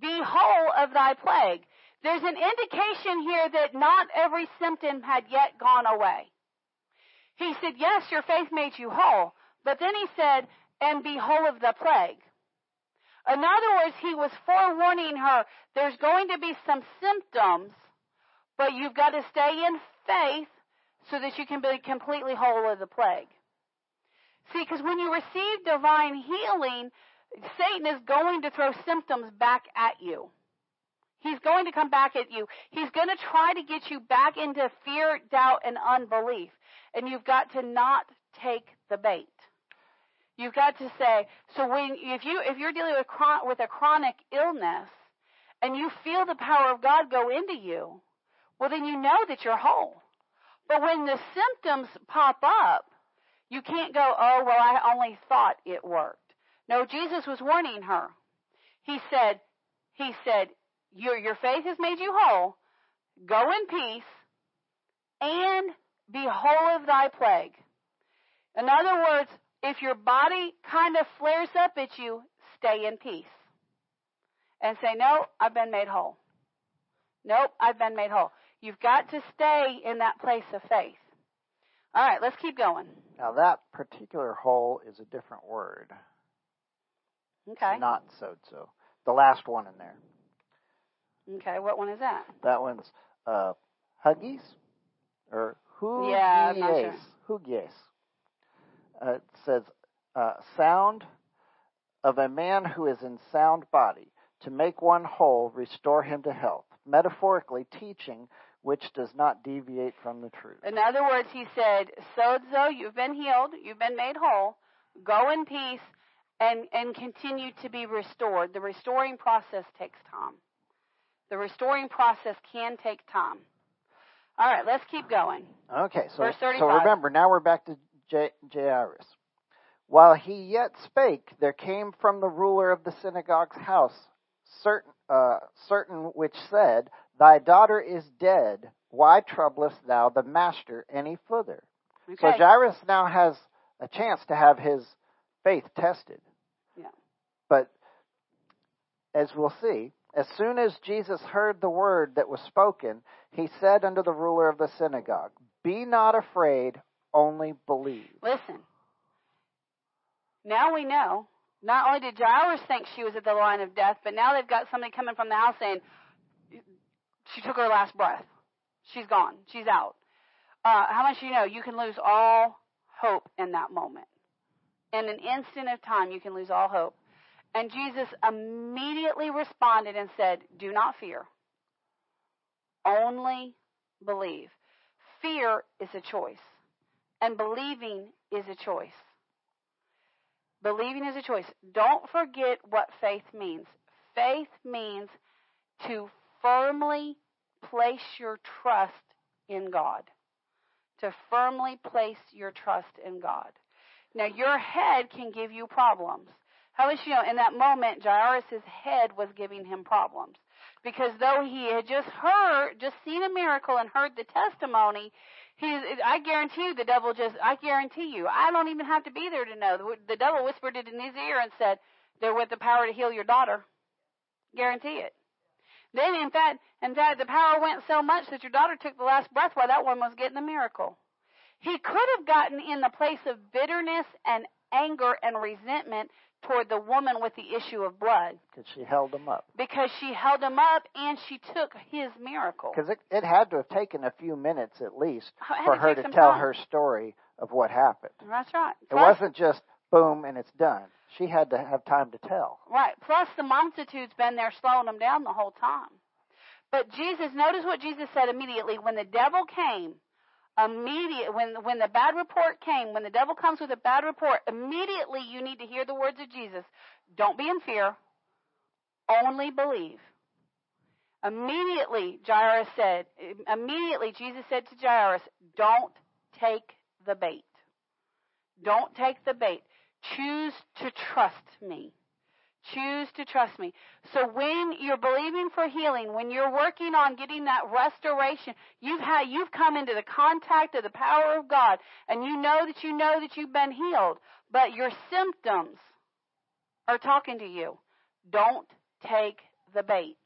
be whole of thy plague. There's an indication here that not every symptom had yet gone away. He said, Yes, your faith made you whole. But then he said, And be whole of the plague. In other words, he was forewarning her there's going to be some symptoms, but you've got to stay in faith so that you can be completely whole of the plague. See, because when you receive divine healing, Satan is going to throw symptoms back at you. He's going to come back at you. He's going to try to get you back into fear, doubt, and unbelief. And you've got to not take the bait. You've got to say, so when, if you, if you're dealing with, with a chronic illness and you feel the power of God go into you, well then you know that you're whole. But when the symptoms pop up, you can't go, oh, well, I only thought it worked. No, Jesus was warning her. He said, he said, your, your faith has made you whole. Go in peace and be whole of thy plague. In other words, if your body kind of flares up at you, stay in peace. And say, no, I've been made whole. Nope, I've been made whole. You've got to stay in that place of faith. All right, let's keep going. Now that particular whole is a different word. Okay. Not so so. The last one in there. Okay, what one is that? That one's uh, huggies or hugies. Yeah, I'm not sure. Hugies. Uh, it says uh, sound of a man who is in sound body to make one whole, restore him to health. Metaphorically, teaching which does not deviate from the truth. In other words, he said, Sozo, you've been healed, you've been made whole, go in peace and, and continue to be restored. The restoring process takes time. The restoring process can take time. All right, let's keep going. Okay, so, so remember, now we're back to J- Jairus. While he yet spake, there came from the ruler of the synagogue's house certain, uh, certain which said, Thy daughter is dead. Why troublest thou the master any further? So Jairus now has a chance to have his faith tested. Yeah. But as we'll see, as soon as Jesus heard the word that was spoken, he said unto the ruler of the synagogue, Be not afraid, only believe. Listen. Now we know. Not only did Jairus think she was at the line of death, but now they've got somebody coming from the house saying she took her last breath. She's gone. She's out. Uh, how much do you know? You can lose all hope in that moment. In an instant of time, you can lose all hope. And Jesus immediately responded and said, Do not fear. Only believe. Fear is a choice, and believing is a choice. Believing is a choice. Don't forget what faith means. Faith means to firmly place your trust in God. To firmly place your trust in God. Now, your head can give you problems. How much you know, in that moment, Jairus' head was giving him problems. Because though he had just heard, just seen a miracle and heard the testimony, he, I guarantee you the devil just, I guarantee you, I don't even have to be there to know. The, devil whispered it in his ear and said, they're with the power to heal your daughter. Guarantee it. Then, in fact, in fact, the power went so much that your daughter took the last breath while that one was getting the miracle. He could have gotten in the place of bitterness and anger and resentment toward the woman with the issue of blood Because she held him up. because she held him up and she took his miracle. Because it, it had to have taken a few minutes at least for her to tell time. her story of what happened. That's right. It wasn't just boom and it's done. She had to have time to tell. Right. Plus, the multitude's been there slowing them down the whole time. But Jesus, notice what Jesus said immediately when the devil came. Immediate when when the bad report came, when the devil comes with a bad report, immediately you need to hear the words of Jesus. Don't be in fear. Only believe. Immediately, Jairus said, immediately Jesus said to Jairus, don't take the bait. Don't take the bait. Choose to trust me. Choose to trust me. So when you're believing for healing, when you're working on getting that restoration, you've had, you've come into the contact of the power of God and you know that you know that you've been healed, but your symptoms are talking to you. Don't take the bait.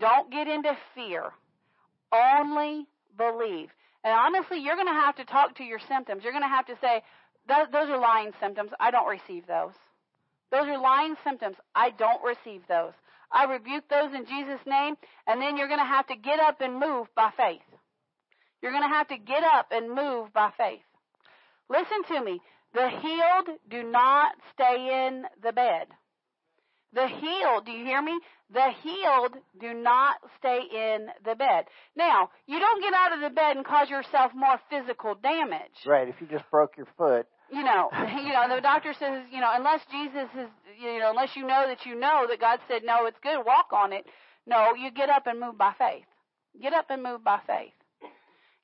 Don't get into fear. Only believe. And honestly, you're going to have to talk to your symptoms. You're going to have to say, those are lying symptoms. I don't receive those. Those are lying symptoms. I don't receive those. I rebuke those in Jesus' name, and then you're going to have to get up and move by faith. You're going to have to get up and move by faith. Listen to me. The healed do not stay in the bed. The healed, do you hear me? The healed do not stay in the bed. Now, you don't get out of the bed and cause yourself more physical damage. Right. If you just broke your foot. You know, *laughs* you know, the doctor says, you know, unless Jesus is, you know, unless you know that you know that God said, no, it's good, walk on it. No, you get up and move by faith. Get up and move by faith.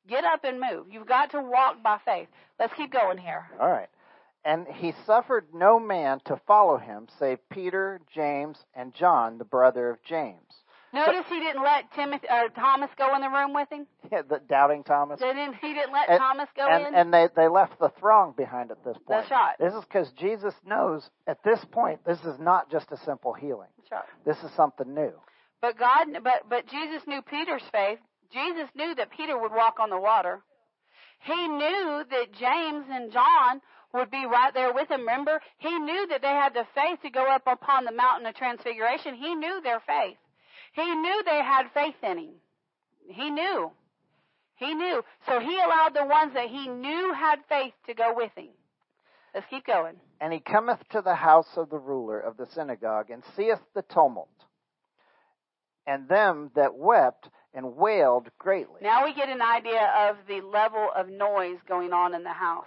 Get up and move. You've got to walk by faith. Let's keep going here. All right. And he suffered no man to follow him save Peter, James, and John, the brother of James. Notice he didn't let Timothy or Thomas go in the room with him. *laughs* Yeah, the doubting Thomas. They didn't, he didn't let and, Thomas go and, in. And they they left the throng behind at this point. That's right. This is because Jesus knows at this point this is not just a simple healing. That's right. This is something new. But God, but but Jesus knew Peter's faith. Jesus knew that Peter would walk on the water. He knew that James and John would be right there with him. Remember, he knew that they had the faith to go up upon the mountain of transfiguration. He knew their faith. He knew they had faith in him. He knew. He knew. So he allowed the ones that he knew had faith to go with him. Let's keep going. And he cometh to the house of the ruler of the synagogue, and seeth the tumult, and them that wept and wailed greatly. Now we get an idea of the level of noise going on in the house.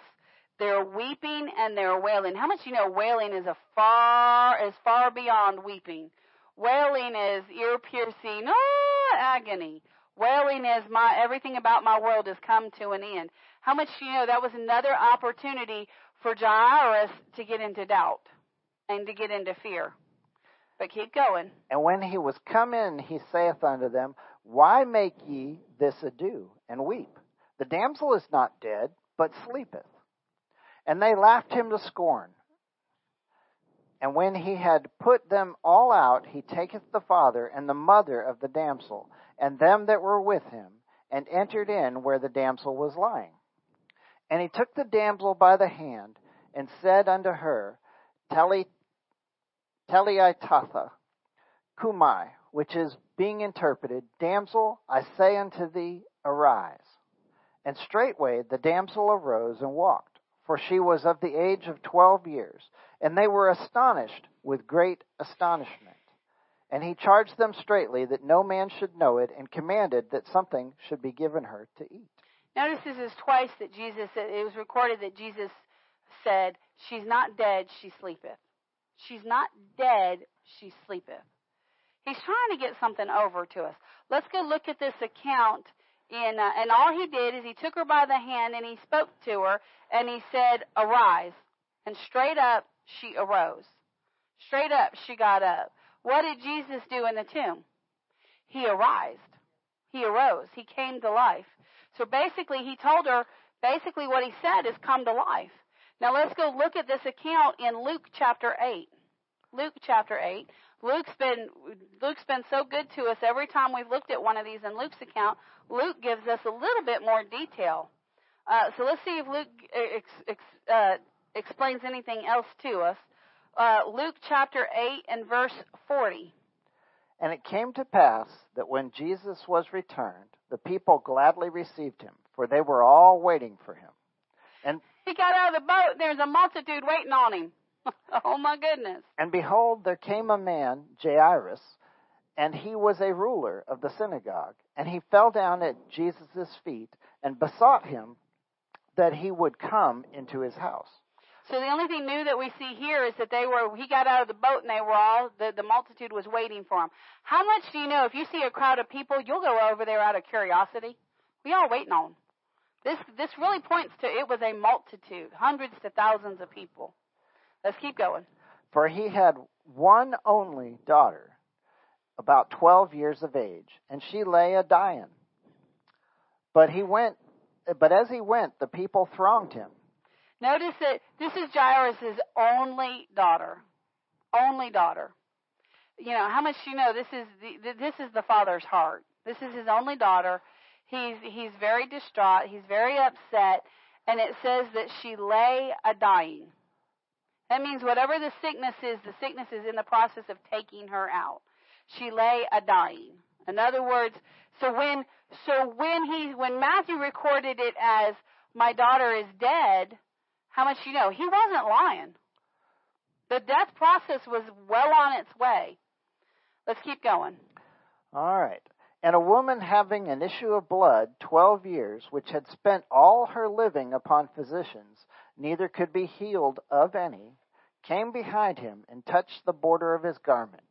They're weeping and they're wailing. How much you know wailing is a far is far beyond weeping. Wailing is ear piercing oh, agony. Wailing is my everything about my world has come to an end. How much do you know that was another opportunity for Jairus to get into doubt and to get into fear. But keep going. And when he was come in, he saith unto them, Why make ye this ado and weep? The damsel is not dead, but sleepeth. And they laughed him to scorn. And when he had put them all out, he taketh the father and the mother of the damsel, and them that were with him, and entered in where the damsel was lying. And he took the damsel by the hand, and said unto her, Teli, Teliatatha, Kumai, which is being interpreted, Damsel, I say unto thee, arise. And straightway the damsel arose and walked for she was of the age of twelve years. And they were astonished with great astonishment. And he charged them straitly that no man should know it, and commanded that something should be given her to eat. Notice this is twice that Jesus, it was recorded that Jesus said, She's not dead, she sleepeth. She's not dead, she sleepeth. He's trying to get something over to us. Let's go look at this account and, uh, and all he did is he took her by the hand and he spoke to her and he said, Arise. And straight up, she arose. Straight up, she got up. What did Jesus do in the tomb? He arised. He arose. He came to life. So basically, he told her, basically what he said is come to life. Now let's go look at this account in Luke chapter 8. Luke chapter 8. Luke's been Luke's been so good to us every time we've looked at one of these in Luke's account. Luke gives us a little bit more detail. Uh, so let's see if Luke ex, ex, uh, explains anything else to us. Uh, Luke chapter 8 and verse 40. And it came to pass that when Jesus was returned, the people gladly received him, for they were all waiting for him. And he got out of the boat, and there's a multitude waiting on him. *laughs* oh my goodness. And behold, there came a man, Jairus, and he was a ruler of the synagogue. And he fell down at Jesus' feet and besought him that he would come into his house. So the only thing new that we see here is that they were he got out of the boat and they were all the, the multitude was waiting for him. How much do you know if you see a crowd of people, you'll go over there out of curiosity? We all waiting on. This this really points to it was a multitude, hundreds to thousands of people. Let's keep going. For he had one only daughter, about twelve years of age, and she lay a dying. But he went but as he went, the people thronged him. Notice that this is Jairus' only daughter. Only daughter. You know, how much you know this is the, this is the father's heart. This is his only daughter. He's he's very distraught, he's very upset, and it says that she lay a dying. That means whatever the sickness is, the sickness is in the process of taking her out. She lay a dying. In other words, so when so when he when Matthew recorded it as my daughter is dead, how much you know? He wasn't lying. The death process was well on its way. Let's keep going. All right. And a woman having an issue of blood twelve years, which had spent all her living upon physicians, neither could be healed of any, came behind him and touched the border of his garment,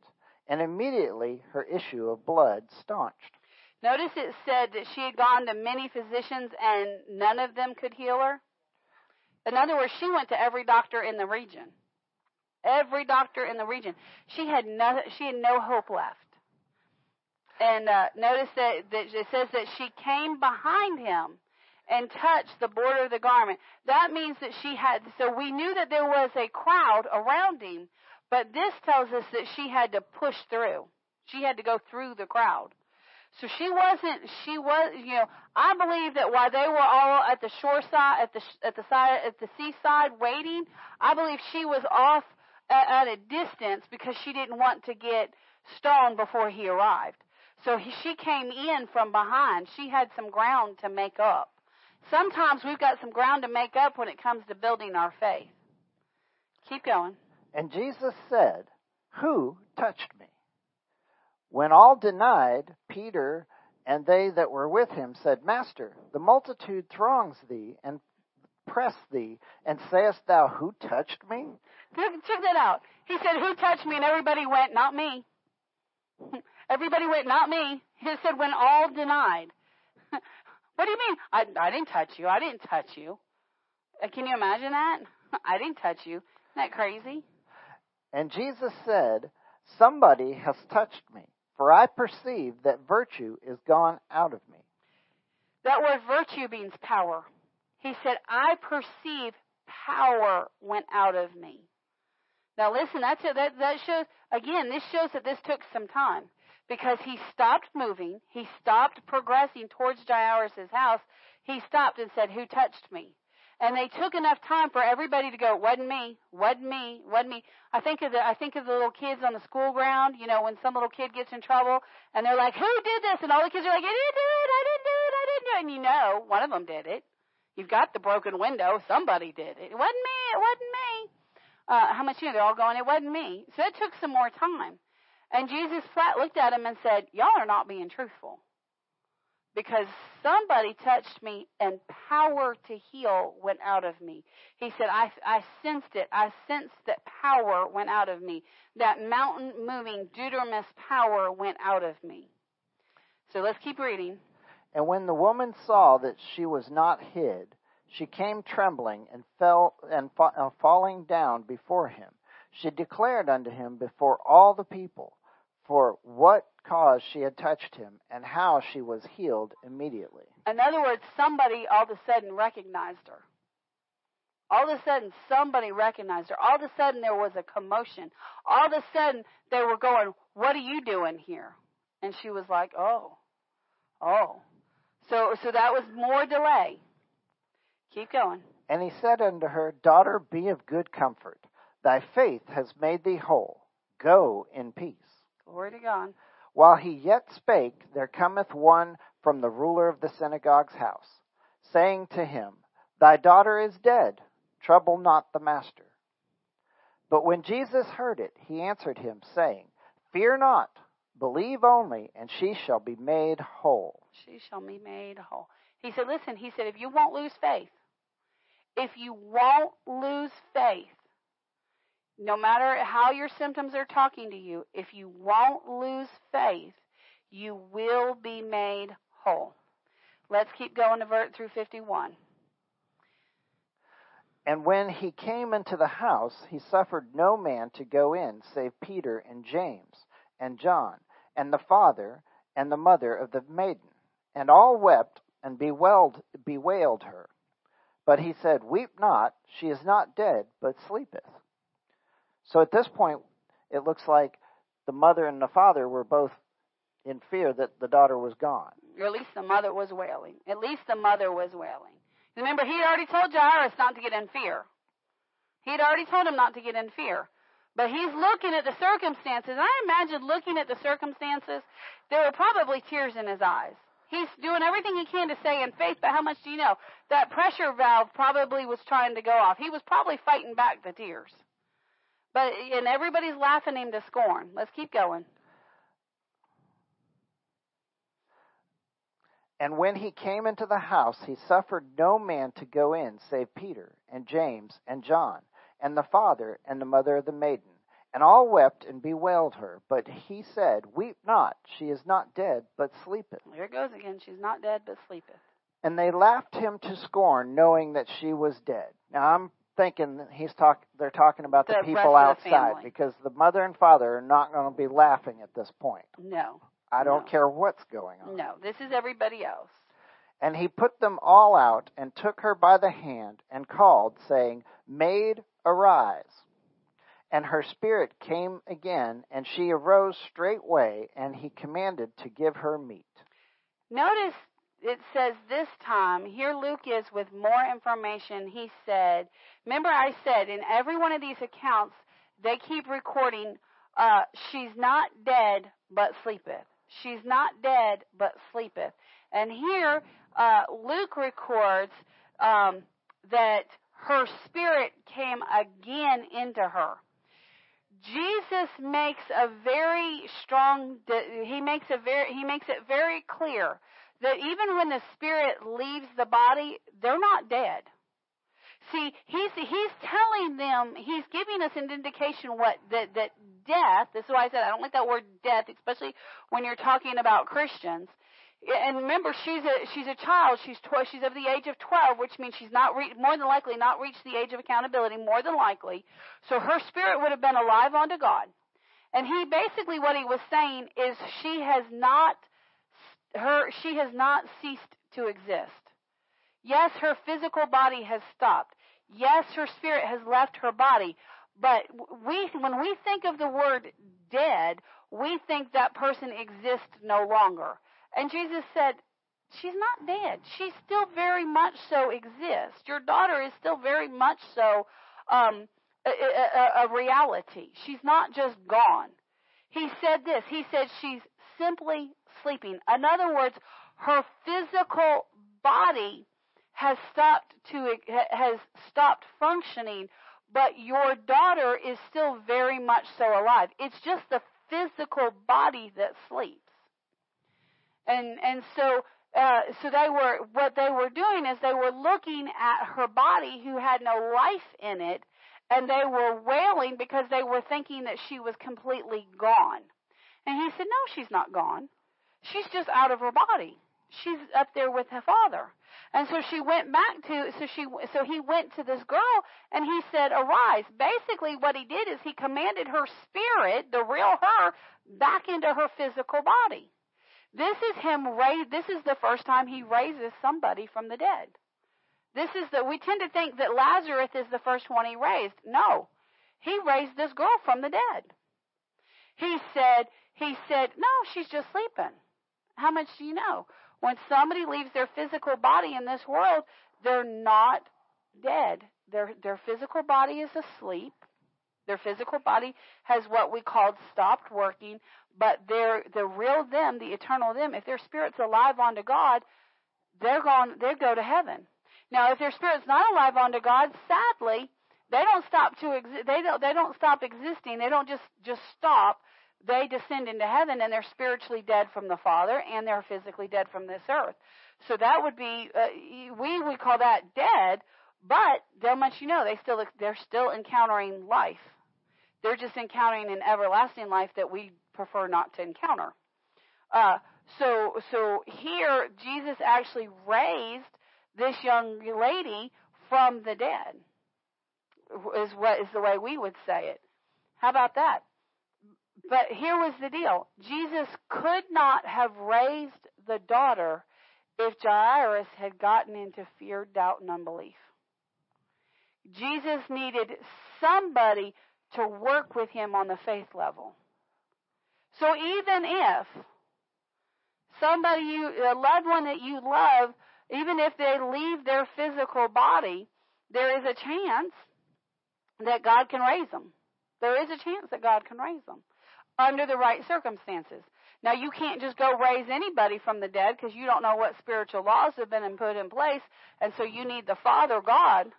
and immediately her issue of blood staunched. Notice it said that she had gone to many physicians and none of them could heal her. In other words, she went to every doctor in the region. Every doctor in the region. She had no, she had no hope left. And uh, notice that, that it says that she came behind him and touched the border of the garment. That means that she had, so we knew that there was a crowd around him, but this tells us that she had to push through. She had to go through the crowd. So she wasn't. She was. You know, I believe that while they were all at the shore side, at the at the side, at the seaside waiting, I believe she was off at, at a distance because she didn't want to get stoned before he arrived. So he, she came in from behind. She had some ground to make up. Sometimes we've got some ground to make up when it comes to building our faith. Keep going. And Jesus said, Who touched me? When all denied, Peter and they that were with him said, Master, the multitude throngs thee and press thee, and sayest thou, Who touched me? Check that out. He said, Who touched me? And everybody went, Not me. *laughs* everybody went, Not me. He said, When all denied. *laughs* what do you mean? I, I didn't touch you. I didn't touch you. Uh, can you imagine that? *laughs* I didn't touch you. Isn't that crazy? And Jesus said, Somebody has touched me for I perceive that virtue is gone out of me. That word virtue means power. He said, I perceive power went out of me. Now listen, that's a, that, that shows, again, this shows that this took some time because he stopped moving. He stopped progressing towards Jairus' house. He stopped and said, who touched me? And they took enough time for everybody to go, wasn't me, wasn't me, wasn't me. I think of the I think of the little kids on the school ground, you know, when some little kid gets in trouble and they're like, Who did this? And all the kids are like, I didn't do it, I didn't do it, I didn't do it and you know, one of them did it. You've got the broken window, somebody did it. It wasn't me, it wasn't me. Uh, how much you know, they're all going, It wasn't me. So it took some more time. And Jesus flat looked at him and said, Y'all are not being truthful because somebody touched me and power to heal went out of me. He said, I, I sensed it. I sensed that power went out of me. That mountain moving dunamis power went out of me. So let's keep reading. And when the woman saw that she was not hid, she came trembling and fell and fa- uh, falling down before him. She declared unto him before all the people for what cause she had touched him and how she was healed immediately. In other words, somebody all of a sudden recognized her. All of a sudden, somebody recognized her. All of a sudden, there was a commotion. All of a sudden, they were going, What are you doing here? And she was like, Oh, oh. So, so that was more delay. Keep going. And he said unto her, Daughter, be of good comfort. Thy faith has made thee whole. Go in peace. Glory to God. While he yet spake, there cometh one from the ruler of the synagogue's house, saying to him, Thy daughter is dead. Trouble not the master. But when Jesus heard it, he answered him, saying, Fear not, believe only, and she shall be made whole. She shall be made whole. He said, Listen, he said, if you won't lose faith, if you won't lose faith, no matter how your symptoms are talking to you, if you won't lose faith, you will be made whole. Let's keep going to vert through 51. And when he came into the house, he suffered no man to go in save Peter and James and John and the father and the mother of the maiden. And all wept and bewailed, bewailed her. But he said, Weep not, she is not dead, but sleepeth. So at this point, it looks like the mother and the father were both in fear that the daughter was gone. Or at least the mother was wailing. At least the mother was wailing. Remember, he had already told Jairus not to get in fear. He'd already told him not to get in fear. But he's looking at the circumstances. I imagine looking at the circumstances, there were probably tears in his eyes. He's doing everything he can to say in faith, but how much do you know? That pressure valve probably was trying to go off. He was probably fighting back the tears. But and everybody's laughing him to scorn. Let's keep going. And when he came into the house, he suffered no man to go in save Peter and James and John and the father and the mother of the maiden. And all wept and bewailed her. But he said, Weep not, she is not dead, but sleepeth. Here it goes again. She's not dead, but sleepeth. And they laughed him to scorn, knowing that she was dead. Now I'm thinking he's talk. They're talking about the, The people of the outside because the mother and father are not going to be laughing at this point. No. I don't No. care what's going on. No. This is everybody else. And he put them all out and took her by the hand and called, saying, Maid, arise. And her spirit came again, and she arose straightway, and he commanded to give her meat. Notice it says this time, here Luke is with more information. He said, remember I said in every one of these accounts, they keep recording, uh, she's not dead, but sleepeth. She's not dead, but sleepeth. And here, uh, Luke records um, that her spirit came again into her. Jesus makes a very strong he makes a very he makes it very clear that even when the spirit leaves the body, they're not dead. See, he's he's telling them, he's giving us an indication what that that death. This is why I said I don't like that word death, especially when you're talking about Christians. And remember, she's a she's a child. She's tw- she's of the age of twelve, which means she's not re- more than likely not reached the age of accountability. More than likely, so her spirit would have been alive unto God. And he basically what he was saying is she has not her she has not ceased to exist. Yes, her physical body has stopped. Yes, her spirit has left her body. But we when we think of the word dead, we think that person exists no longer. And Jesus said, She's not dead. She still very much so exists. Your daughter is still very much so um, a, a, a reality. She's not just gone. He said this. He said she's simply sleeping. In other words, her physical body has stopped to has stopped functioning, but your daughter is still very much so alive. It's just the physical body that sleeps. And and so uh, so they were what they were doing is they were looking at her body who had no life in it, and they were wailing because they were thinking that she was completely gone. And he said, "No, she's not gone. She's just out of her body. She's up there with her father." And so she went back to so she so he went to this girl and he said, "Arise." Basically, what he did is he commanded her spirit, the real her, back into her physical body. This is him raise. This is the first time he raises somebody from the dead. This is the. We tend to think that Lazarus is the first one he raised. No, he raised this girl from the dead. He said. He said, "No, she's just sleeping." How much do you know? When somebody leaves their physical body in this world, they're not dead. Their their physical body is asleep. Their physical body has what we called stopped working, but their the real them, the eternal them, if their spirit's alive unto God, they're gone they go to heaven. Now if their spirit's not alive unto God, sadly, they don't stop to exist. They don't. They don't stop existing. They don't just just stop. They descend into heaven, and they're spiritually dead from the Father, and they're physically dead from this earth. So that would be uh, we we call that dead. But they'll let you know they still they're still encountering life. They're just encountering an everlasting life that we prefer not to encounter. Uh, so so here Jesus actually raised this young lady from the dead is what is the way we would say it. How about that? But here was the deal. Jesus could not have raised the daughter if Jairus had gotten into fear, doubt, and unbelief. Jesus needed somebody to work with him on the faith level. So even if somebody you, a loved one that you love, even if they leave their physical body, there is a chance that God can raise them. There is a chance that God can raise them under the right circumstances. Now, you can't just go raise anybody from the dead because you don't know what spiritual laws have been put in place, and so you need the Father God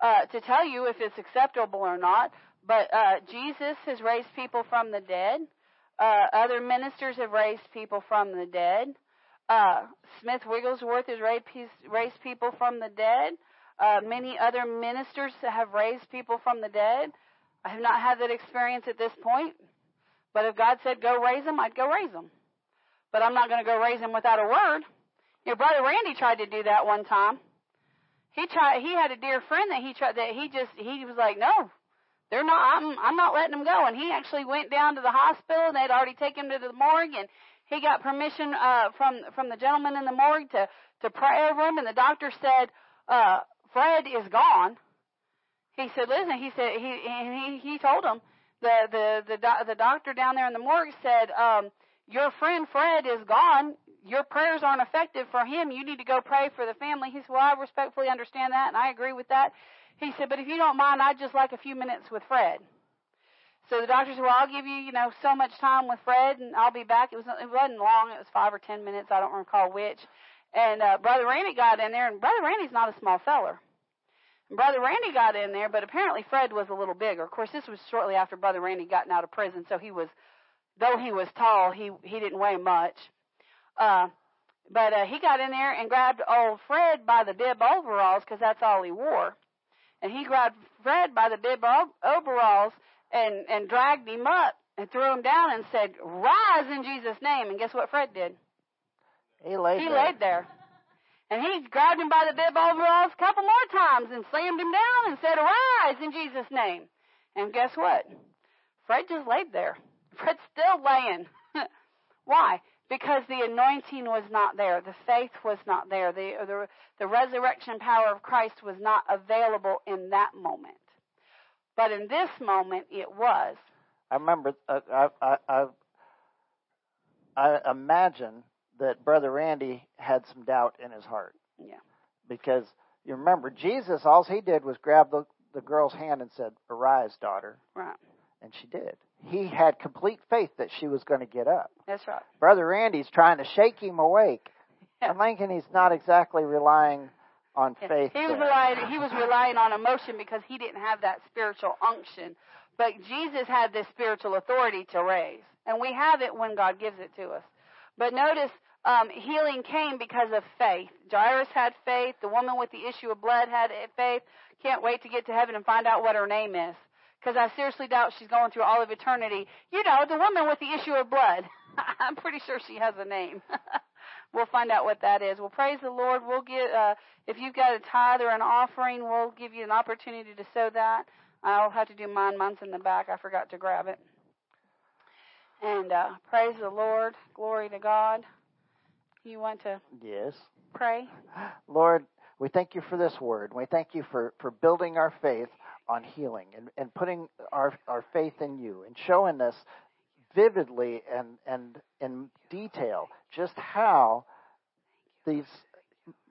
uh, to tell you if it's acceptable or not. But uh, Jesus has raised people from the dead. Uh, other ministers have raised people from the dead. Uh, Smith Wigglesworth has raised, people from the dead. Uh, many other ministers have raised people from the dead. I have not had that experience at this point. But if God said go raise them, I'd go raise them. But I'm not going to go raise them without a word. Your brother Randy tried to do that one time. He tried. He had a dear friend that he tried. That he just he was like, no, they're not. I'm I'm not letting them go. And he actually went down to the hospital, and they'd already taken him to the morgue, and he got permission uh, from from the gentleman in the morgue to to pray over him. And the doctor said, uh, Fred is gone. He said, listen. He said he and he he told him the the the do- the doctor down there in the morgue said, um, your friend Fred is gone. Your prayers aren't effective for him. You need to go pray for the family. He said, well, I respectfully understand that, and I agree with that. He said, but if you don't mind, I'd just like a few minutes with Fred. So the doctor said, well, I'll give you, you know, so much time with Fred, and I'll be back. It was it wasn't long. It was five or ten minutes. I don't recall which. And uh, Brother Randy got in there, and Brother Randy's not a small feller. Brother Randy got in there, but apparently Fred was a little bigger. Of course, this was shortly after Brother Randy gotten out of prison, so he was, though he was tall, he he didn't weigh much. Uh, but uh, he got in there and grabbed old Fred by the bib overalls because that's all he wore, and he grabbed Fred by the bib overalls and and dragged him up and threw him down and said, "Rise in Jesus' name." And guess what Fred did? He laid. He there. laid there. And he grabbed him by the bib overalls a couple more times and slammed him down and said, Arise in Jesus' name. And guess what? Fred just laid there. *laughs* Fred's still laying. *laughs* Why? Because the anointing was not there. The faith was not there. The, the, the resurrection power of Christ was not available in that moment. But in this moment, it was. I remember, uh, I, I, I, I imagine that Brother Randy had some doubt in his heart. Yeah. Because you remember, Jesus, all he did was grab the, the girl's hand and said, Arise, daughter. Right. And she did. He had complete faith that she was going to get up. That's right. Brother Randy's trying to shake him awake. Yeah. *laughs* I'm thinking he's not exactly relying on Yeah. faith. He was relying he was relying on emotion because he didn't have that spiritual unction. But Jesus had this spiritual authority to raise. And we have it when God gives it to us. But notice um, healing came because of faith. Jairus had faith. The woman with the issue of blood had faith. Can't wait to get to heaven and find out what her name is. Because I seriously doubt she's going through all of eternity. You know, the woman with the issue of blood. *laughs* I'm pretty sure she has a name. *laughs* we'll find out what that is. Well, praise the Lord. We'll get, uh, if you've got a tithe or an offering, we'll give you an opportunity to sow that. I'll have to do mine. Mine's in the back. I forgot to grab it. And uh, praise the Lord. Glory to God. You want to Yes. pray? Lord, we thank you for this word. We thank you for, for building our faith on healing and, and putting our, our faith in you and showing us vividly and, and in detail just how these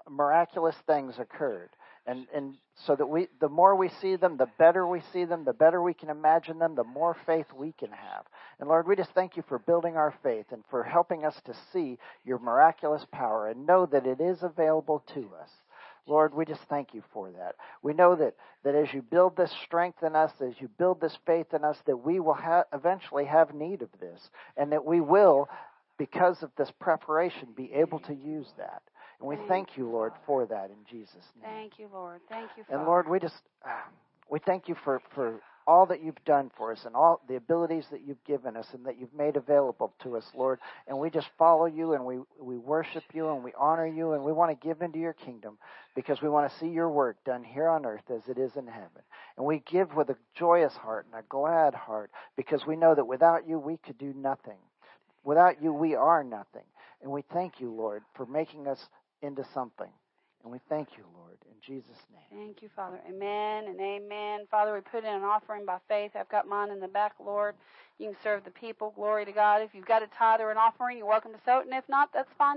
miraculous things occurred. And, and so that we, the more we see them, the better we see them, the better we can imagine them, the more faith we can have. And Lord, we just thank you for building our faith and for helping us to see your miraculous power and know that it is available to us. Lord, we just thank you for that. We know that, that as you build this strength in us, as you build this faith in us, that we will ha- eventually have need of this, and that we will, because of this preparation, be able to use that. And we Thank thank you, Lord, Father. for that in Jesus' name. Thank you, Lord. Thank you, And Lord, we just uh, we thank you for for all that you've done for us and all the abilities that you've given us and that you've made available to us, Lord. And we just follow you and we we worship you and we honor you and we want to give into your kingdom because we want to see your work done here on earth as it is in heaven. And we give with a joyous heart and a glad heart because we know that without you we could do nothing. Without you we are nothing. And we thank you, Lord, for making us into something. And we thank you, Lord, Jesus' name. Thank you, Father. Amen and amen. Father, we put in an offering by faith. I've got mine in the back, Lord. You can serve the people. Glory to God. If you've got a tithe or an offering, you're welcome to sow it. And if not, that's fine